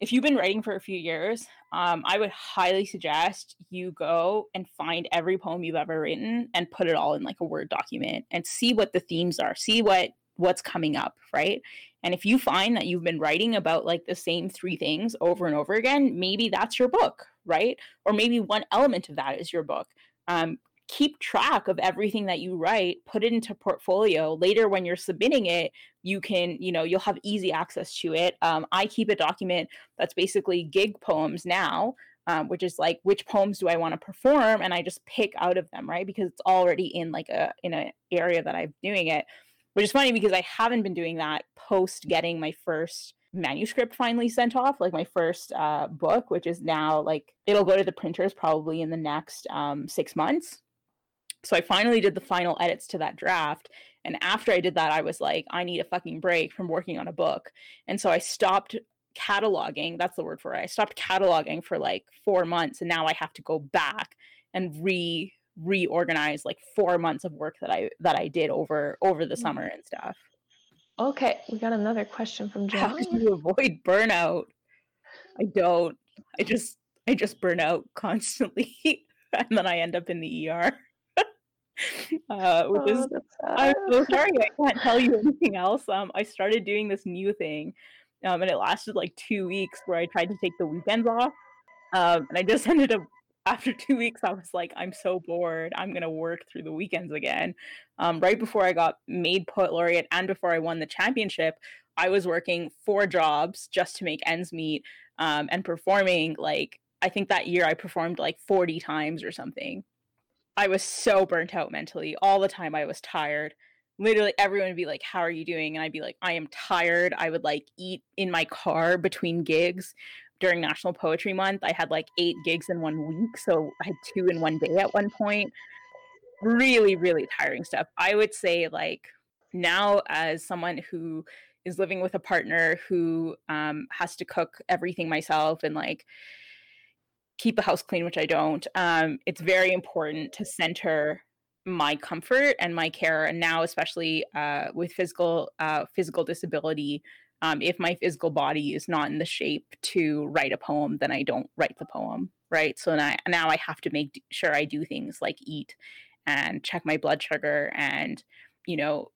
if you've been writing for a few years, um, I would highly suggest you go and find every poem you've ever written and put it all in like a Word document and see what the themes are, see what what's coming up, right? And if you find that you've been writing about like the same three things over and over again, maybe that's your book, right? Or maybe one element of that is your book. Um, keep track of everything that you write put it into portfolio. Later when you're submitting it you can you know you'll have easy access to it. Um, i keep a document that's basically gig poems now um, which is like which poems do i want to perform? And i just pick out of them right? Because it's already in like a in an area that i'm doing it which is funny because i haven't been doing that post getting my first manuscript finally sent off like my first uh, book which is now like it'll go to the printers probably in the next um, six months so I finally did the final edits to that draft. And after I did that, I was like, I need a fucking break from working on a book. And so I stopped cataloging. That's the word for it. I stopped cataloging for like four months. And now I have to go back and re reorganize like four months of work that I that I did over over the mm. summer and stuff. Okay, we got another question from John. How do you avoid burnout? I don't. I just I just burn out constantly and then I end up in the ER. uh, which is oh, I'm so sorry I can't tell you anything else. Um, I started doing this new thing, um, and it lasted like two weeks where I tried to take the weekends off, um, and I just ended up after two weeks I was like, I'm so bored. I'm gonna work through the weekends again. Um, right before I got made poet laureate and before I won the championship, I was working four jobs just to make ends meet um, and performing like I think that year I performed like 40 times or something. I was so burnt out mentally. All the time I was tired. Literally everyone would be like, How are you doing? And I'd be like, I am tired. I would like eat in my car between gigs during National Poetry Month. I had like eight gigs in one week. So I had two in one day at one point. Really, really tiring stuff. I would say, like, now as someone who is living with a partner who um, has to cook everything myself and like keep the house clean, which I don't, um, it's very important to center my comfort and my care. And now, especially uh, with physical uh, physical disability, um, if my physical body is not in the shape to write a poem, then I don't write the poem, right? So now, now I have to make sure I do things like eat and check my blood sugar and you know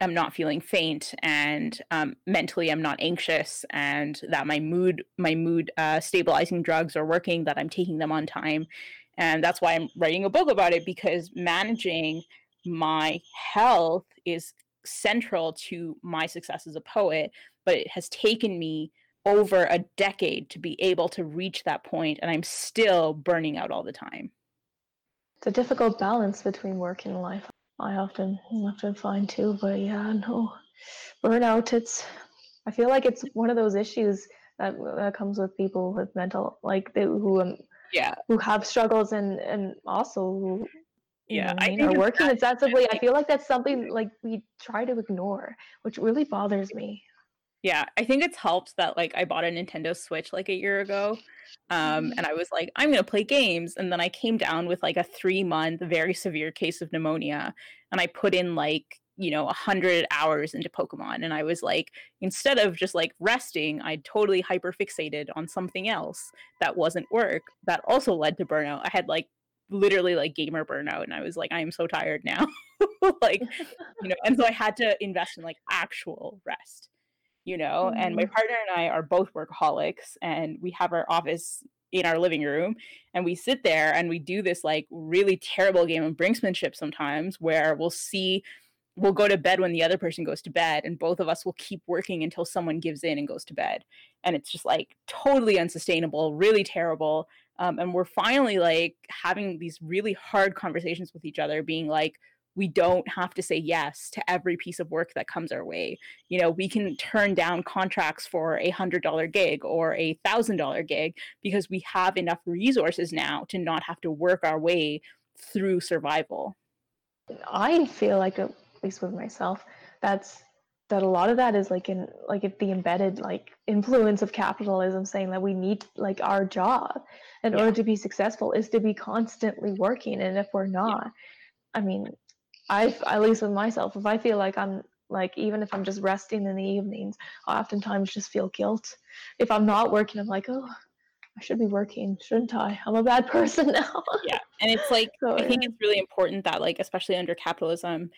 am not feeling faint and um, mentally i'm not anxious and that my mood my mood uh, stabilizing drugs are working that i'm taking them on time. And that's why i'm writing a book about it because managing my health is central to my success as a poet but it has taken me over a decade to be able to reach that point and i'm still burning out all the time. It's a difficult balance between work and life I often often find too. But yeah, no burnout. It's I feel like it's one of those issues that that comes with people with mental like they, who um, yeah who have struggles and and also who yeah I mean, are working excessively. I feel like that's something like we try to ignore, which really bothers me. Yeah, I think it's helped that like I bought a Nintendo Switch like a year ago. Um, mm-hmm. and I was like, I'm gonna play games. And then I came down with like a three month, very severe case of pneumonia. And I put in like, you know, a hundred hours into Pokemon. And I was like, instead of just like resting, I totally hyper fixated on something else that wasn't work that also led to burnout. I had like literally like gamer burnout and I was like, I am so tired now. like, you know, and so I had to invest in like actual rest you know, mm-hmm. and my mm-hmm. partner and I are both workaholics and we have our office in our living room and we sit there and we do this like really terrible game of brinksmanship sometimes where we'll see we'll go to bed when the other person goes to bed and both of us will keep working until someone gives in and goes to bed and it's just like totally unsustainable really terrible um, and we're finally like having these really hard conversations with each other being like we don't have to say yes to every piece of work that comes our way. You know, we can turn down contracts for a hundred dollar gig or a thousand dollar gig because we have enough resources now to not have to work our way through survival. I feel like, at least with myself, that's that a lot of that is like in like if the embedded like influence of capitalism saying that we need like our job in yeah. order to be successful is to be constantly working and if we're not yeah. i mean I, at least with myself, if I feel like I'm like, even if I'm just resting in the evenings, I oftentimes just feel guilt. If I'm not working, I'm like, oh, I should be working, shouldn't I? I'm a bad person now. yeah. And it's like, so, I think yeah. it's really important that, like, especially under capitalism,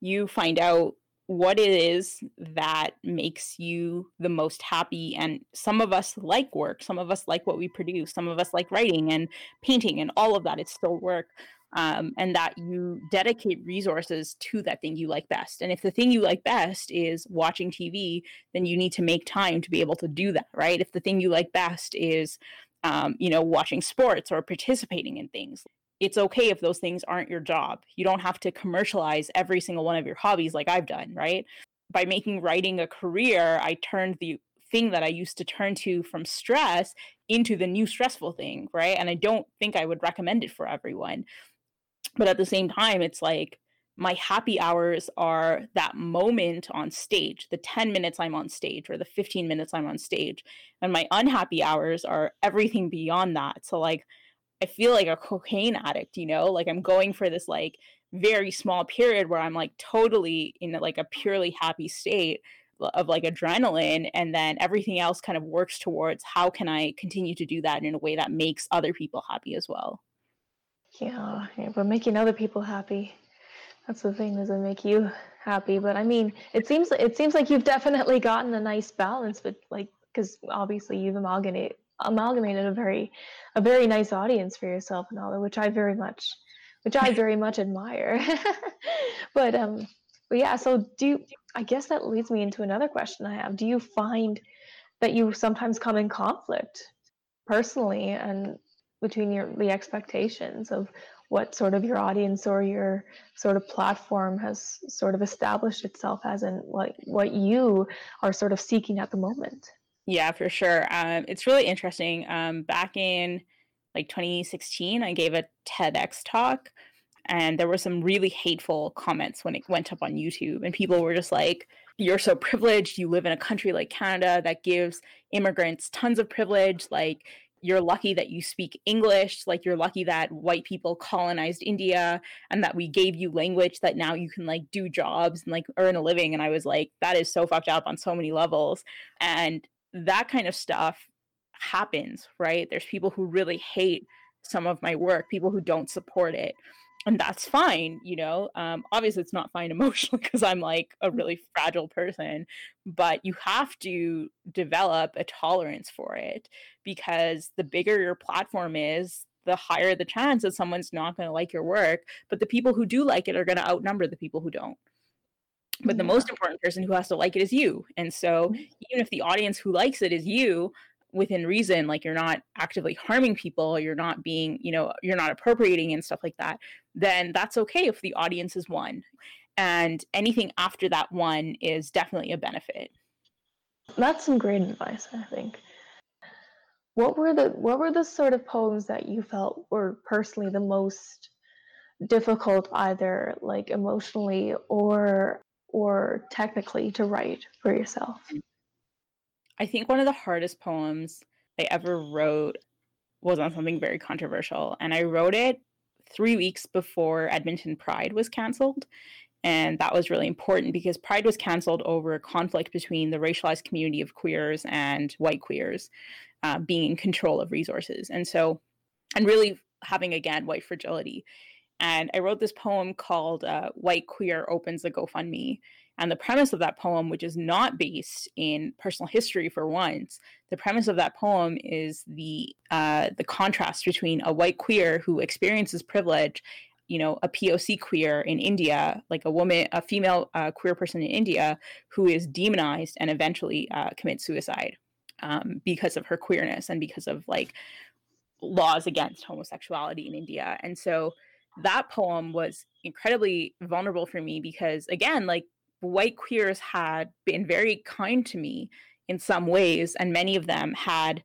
you find out what it is that makes you the most happy. And some of us like work, some of us like what we produce, some of us like writing and painting, and all of that it's still work um, and that you dedicate resources to that thing you like best. And if the thing you like best is watching TV, then you need to make time to be able to do that, right? If the thing you like best is, um, you know, watching sports or participating in things, it's okay if those things aren't your job. You don't have to commercialize every single one of your hobbies like I've done, right? By making writing a career, I turned the thing that I used to turn to from stress into the new stressful thing, right? And I don't think I would recommend it for everyone but at the same time it's like my happy hours are that moment on stage the 10 minutes i'm on stage or the 15 minutes i'm on stage and my unhappy hours are everything beyond that. So like i feel like a cocaine addict you know? Like i'm going for this like very small period where i'm like totally in like a purely happy state of like adrenaline and then everything else kind of works towards how can i continue to do that in a way that makes other people happy as well yeah, but making other people happy. That's the thing doesn't make you happy? But i mean it seems it seems like you've definitely gotten a nice balance but like because obviously you've amalgamated amalgamated a very a very nice audience for yourself and all that which i very much which i very much admire. But um but yeah so do you, i guess that leads me into another question i have. Do you find that you sometimes come in conflict personally and between your the expectations of what sort of your audience or your sort of platform has sort of established itself as and what what you are sort of seeking at the moment? Yeah for sure. Um, it's really interesting. Um, back in like 2016 i gave a tedx talk and there were some really hateful comments when it went up on youtube and people were just like you're so privileged. You live in a country like canada that gives immigrants tons of privilege. Like you're lucky that you speak English, like you're lucky that white people colonized India and that we gave you language that now you can like do jobs and like earn a living. And I was like, that is so fucked up on so many levels. And that kind of stuff happens, right? There's people who really hate some of my work, people who don't support it and that's fine you know um, obviously it's not fine emotionally because i'm like a mm. really fragile person but you have to develop a tolerance for it because the bigger your platform is the higher the chance that someone's not going to like your work but the people who do like it are going to outnumber the people who don't but the most important person who has to like it is you and so mm-hmm. even if the audience who likes it is you within reason like you're not actively harming people you're not being you know you're not appropriating and stuff like that then that's okay if the audience is one. And anything after that one is definitely a benefit. That's some great advice i think. What were the what were the sort of poems that you felt were personally the most difficult either like emotionally or or technically to write for yourself? I think one of the hardest poems I ever wrote was on something very controversial. And I wrote it three weeks before Edmonton Pride was canceled. And that was really important because Pride was canceled over a conflict between the racialized community of queers and white queers uh, being in control of resources. And so, and really having again white fragility. And I wrote this poem called uh, White Queer Opens a GoFundMe. And the premise of that poem, which is not based in personal history for once, the premise of that poem is the uh, the contrast between a white queer who experiences privilege, you know, a POC queer in India, like a woman, a female uh, queer person in India who is demonized and eventually uh, commits suicide um, because of her queerness and because of like laws against homosexuality in India. And so that poem was incredibly vulnerable for me because again like white queers had been very kind to me in some ways, and many of them had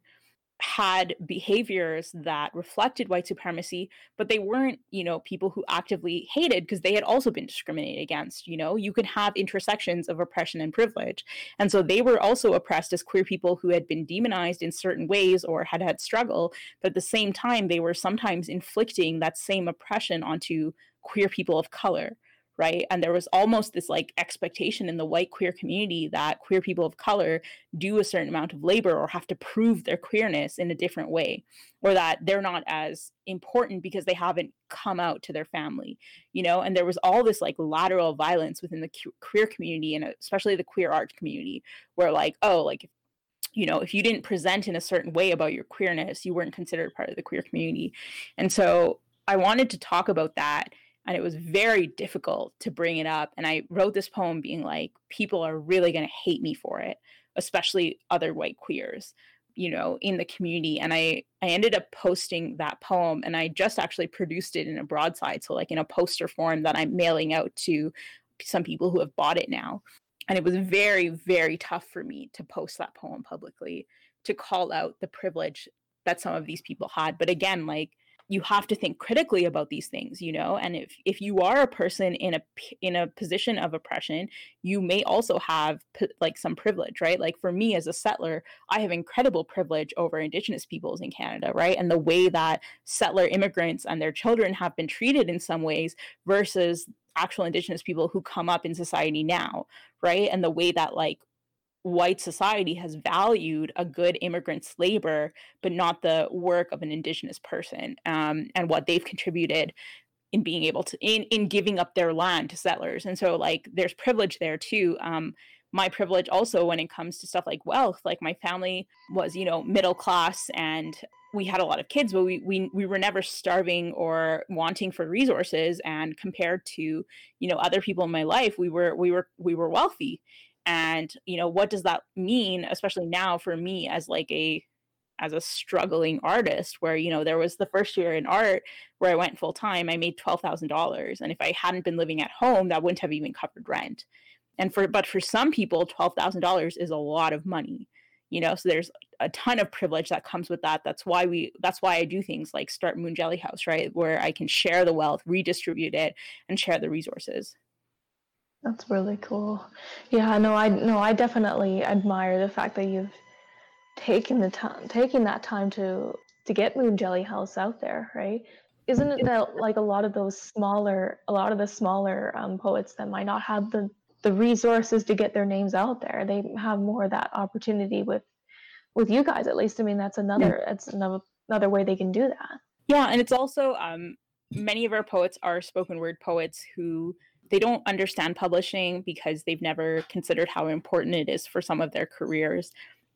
had behaviors that reflected white supremacy but they weren't you know people who actively hated because they had also been discriminated against you know? You could have intersections of oppression and privilege and so they were also oppressed as queer people who had been demonized in certain ways or had had struggle but at the same time they were sometimes inflicting that same oppression onto queer people of color right? And there was almost this like expectation in the white queer community that queer people of color do a certain amount of labor or have to prove their queerness in a different way or that they're not as important because they haven't come out to their family you know? And there was all this like lateral violence within the queer community and especially the queer art community where like oh like you know if you didn't present in a certain way about your queerness you weren't considered part of the queer community. And so i wanted to talk about that and it was very difficult to bring it up and i wrote this poem being like people are really going to hate me for it especially other white queers you know in the community and i i ended up posting that poem and i just actually produced it in a broadside so like in a poster form that i'm mailing out to some people who have bought it now and it was very very tough for me to post that poem publicly to call out the privilege that some of these people had but again like you have to think critically about these things you know and if if you are a person in a in a position of oppression you may also have like some privilege right? Like for me as a settler i have incredible privilege over indigenous peoples in canada right? And the way that settler immigrants and their children have been treated in some ways versus actual indigenous people who come up in society now right? And the way that like white society has valued a good immigrant's labor, but not the work of an indigenous person um, and what they've contributed in being able to in in giving up their land to settlers. And so like there's privilege there too. Um, my privilege also when it comes to stuff like wealth like my family was you know middle class and we had a lot of kids but we we, we were never starving or wanting for resources and compared to you know other people in my life we were we were we were wealthy and you know what does that mean especially now for me as like a as a struggling artist where you know there was the first year in art where i went full time i made $12000 and if i hadn't been living at home that wouldn't have even covered rent. And for but for some people $12000 is a lot of money you know so there's a ton of privilege that comes with that. That's why we that's why i do things like start moon jelly house right where i can share the wealth redistribute it and share the resources that's really cool. Yeah, no, I no, I definitely admire the fact that you've taken the time, taking that time to to get Moon Jelly House out there, right? Isn't it that like a lot of those smaller, a lot of the smaller um, poets that might not have the the resources to get their names out there, they have more of that opportunity with with you guys at least. I mean, that's another that's another another way they can do that. Yeah, and it's also um, many of our poets are spoken word poets who they don't understand publishing because they've never considered how important it is for some of their careers.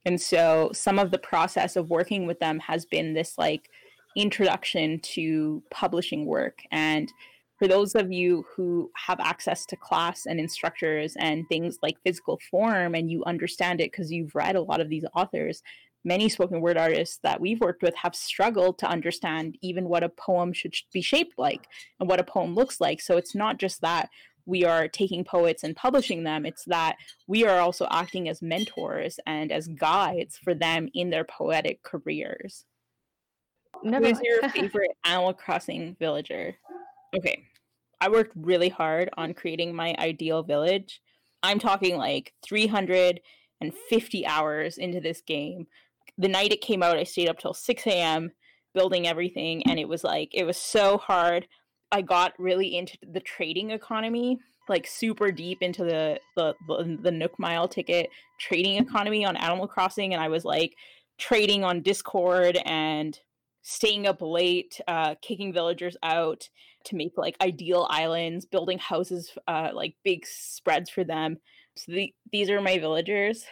And so some of the process of working with them has been this like introduction to publishing work. And for those of you who have access to class and instructors and things like physical form and you understand it because you've read a lot of these authors, many spoken word artists that we've worked with have struggled to understand even what a poem should be shaped like and what a poem looks like. So it's not just that we are taking poets and publishing them, it's that we are also acting as mentors and as guides for them in their poetic careers. Never Who is your favorite Animal Crossing villager? Okay. I worked really hard on creating my ideal village. I'm talking like 350 hours into this game the night it came out, I stayed up till 6 a.m. building everything, and it was like it was so hard. I got really into the trading economy, like super deep into the the the, the Nook Mile ticket trading economy on Animal Crossing, and I was like trading on Discord and staying up late, uh, kicking villagers out to make like ideal islands, building houses, uh, like big spreads for them. So the, these are my villagers.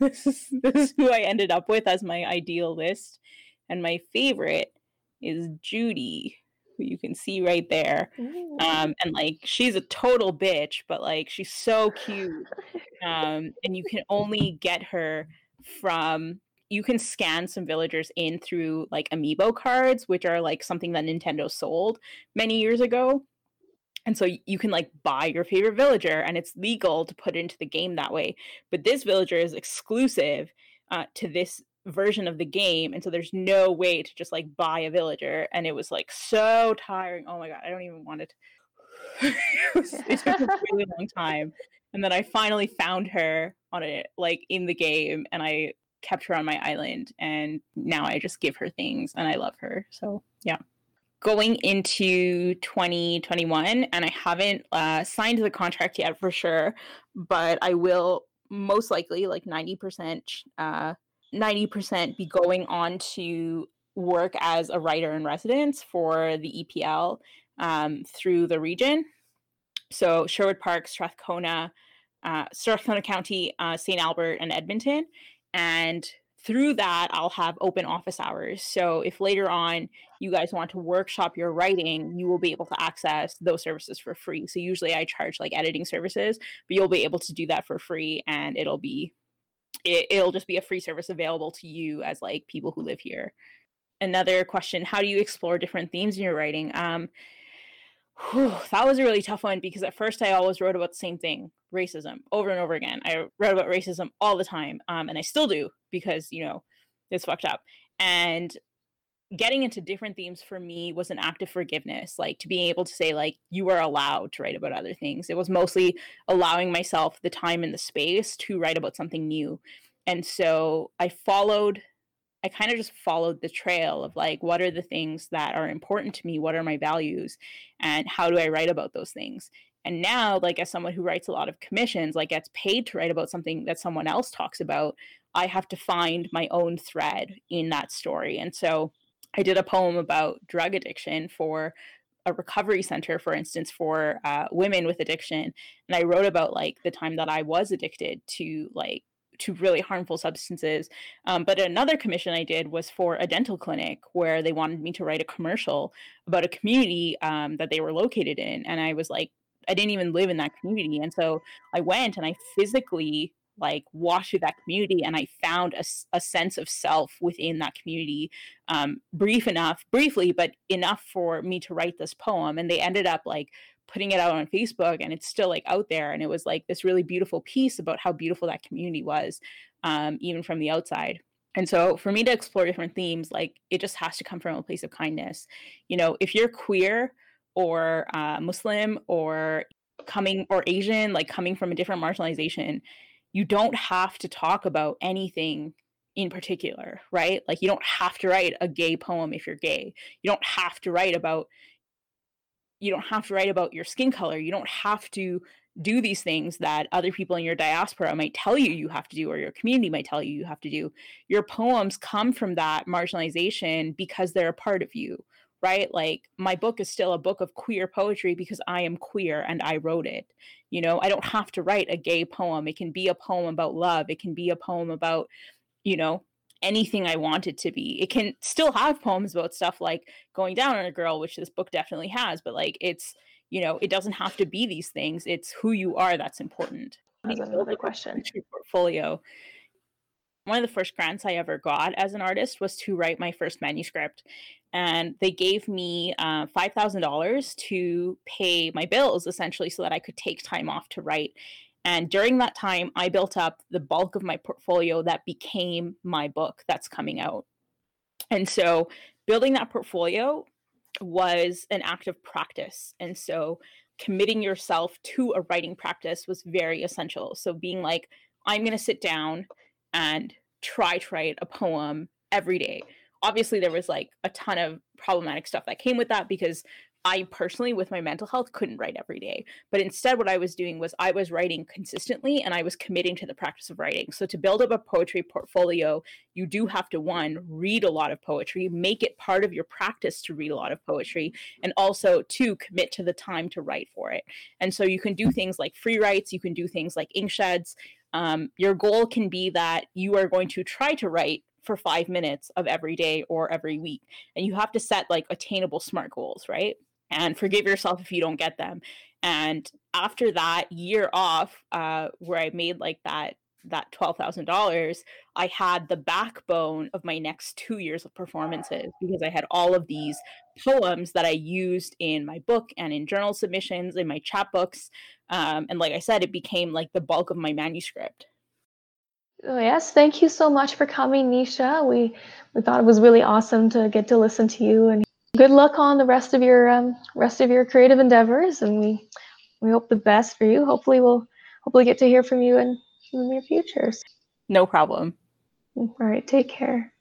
This is this is who I ended up with as my ideal list. And my favorite is Judy, who you can see right there. Um, and like she's a total bitch, but like she's so cute. Um, and you can only get her from you can scan some villagers in through like amiibo cards, which are like something that Nintendo sold many years ago and so you can like buy your favorite villager and it's legal to put it into the game that way. But this villager is exclusive uh, to this version of the game and so there's no way to just like buy a villager and it was like so tiring. Oh my god i don't even want it. It, took a really long time and then i finally found her on it like in the game and i kept her on my island and now i just give her things and i love her. So yeah going into 2021 and i haven't uh, signed the contract yet for sure but i will most likely like 90% uh, 90% be going on to work as a writer in residence for the epl um, through the region. So sherwood park strathcona uh, strathcona county uh, st albert and edmonton and through that i'll have open office hours. So if later on you guys want to workshop your writing you will be able to access those services for free. So usually i charge like editing services but you'll be able to do that for free and it'll be it, it'll just be a free service available to you as like people who live here. Another question how do you explore different themes in your writing? Um whew, that was a really tough one because at first I always wrote about the same thing, racism, over and over again. I wrote about racism all the time, um, and I still do because you know it's fucked up. And getting into different themes for me was an act of forgiveness, like to being able to say like you are allowed to write about other things. It was mostly allowing myself the time and the space to write about something new. And so I followed I kind of just followed the trail of like, what are the things that are important to me? What are my values? And how do I write about those things? And now, like as someone who writes a lot of commissions, like gets paid to write about something that someone else talks about, I have to find my own thread in that story. And so I did a poem about drug addiction for a recovery center, for instance, for uh, women with addiction. And I wrote about like the time that I was addicted to like to really harmful substances. Um, but another commission I did was for a dental clinic where they wanted me to write a commercial about a community um, that they were located in. And I was like, I didn't even live in that community. And so I went and I physically like walked through that community and I found a, a sense of self within that community. Um, brief enough, briefly, but enough for me to write this poem. And they ended up like putting it out on Facebook and it's still like out there. And it was like this really beautiful piece about how beautiful that community was, um, even from the outside. And so for me to explore different themes, like it just has to come from a place of kindness. You know, if you're queer or uh, Muslim or coming or Asian, like coming from a different marginalization, you don't have to talk about anything in particular, right? Like you don't have to write a gay poem if you're gay. You don't have to write about you don't have to write about your skin color. You don't have to do these things that other people in your diaspora might tell you you have to do or your community might tell you you have to do. Your poems come from that marginalization because they're a part of you, right? Like my book is still a book of queer poetry because I am queer and I wrote it. You know, I don't have to write a gay poem. It can be a poem about love. It can be a poem about, you know, anything I want it to be. It can still have poems about stuff like going down on a girl, which this book definitely has, but like it's, you know, it doesn't have to be these things. It's who you are that's important. That's another question. Portfolio one of the first grants I ever got as an artist was to write my first manuscript. And they gave me uh, $5,000 to pay my bills essentially so that I could take time off to write. And during that time, I built up the bulk of my portfolio that became my book that's coming out. And so building that portfolio was an act of practice. And so committing yourself to a writing practice was very essential. So being like, I'm going to sit down and try to write a poem every day. Obviously, there was like a ton of problematic stuff that came with that because I personally, with my mental health, couldn't write every day. But instead, what I was doing was I was writing consistently and I was committing to the practice of writing. So, to build up a poetry portfolio, you do have to one, read a lot of poetry, make it part of your practice to read a lot of poetry, and also two, commit to the time to write for it. And so, you can do things like free writes, you can do things like ink sheds. Um, your goal can be that you are going to try to write for five minutes of every day or every week. And you have to set like attainable SMART goals, right? And forgive yourself if you don't get them. And after that year off, uh, where I made like that that $12,000, I had the backbone of my next two years of performances because I had all of these poems that I used in my book and in journal submissions, in my chapbooks. Um, and like I said, it became like the bulk of my manuscript. Oh, yes, thank you so much for coming, Nisha. We we thought it was really awesome to get to listen to you, and good luck on the rest of your um, rest of your creative endeavors. And we we hope the best for you. Hopefully, we'll hopefully get to hear from you in, in the near future. No problem. All right, take care.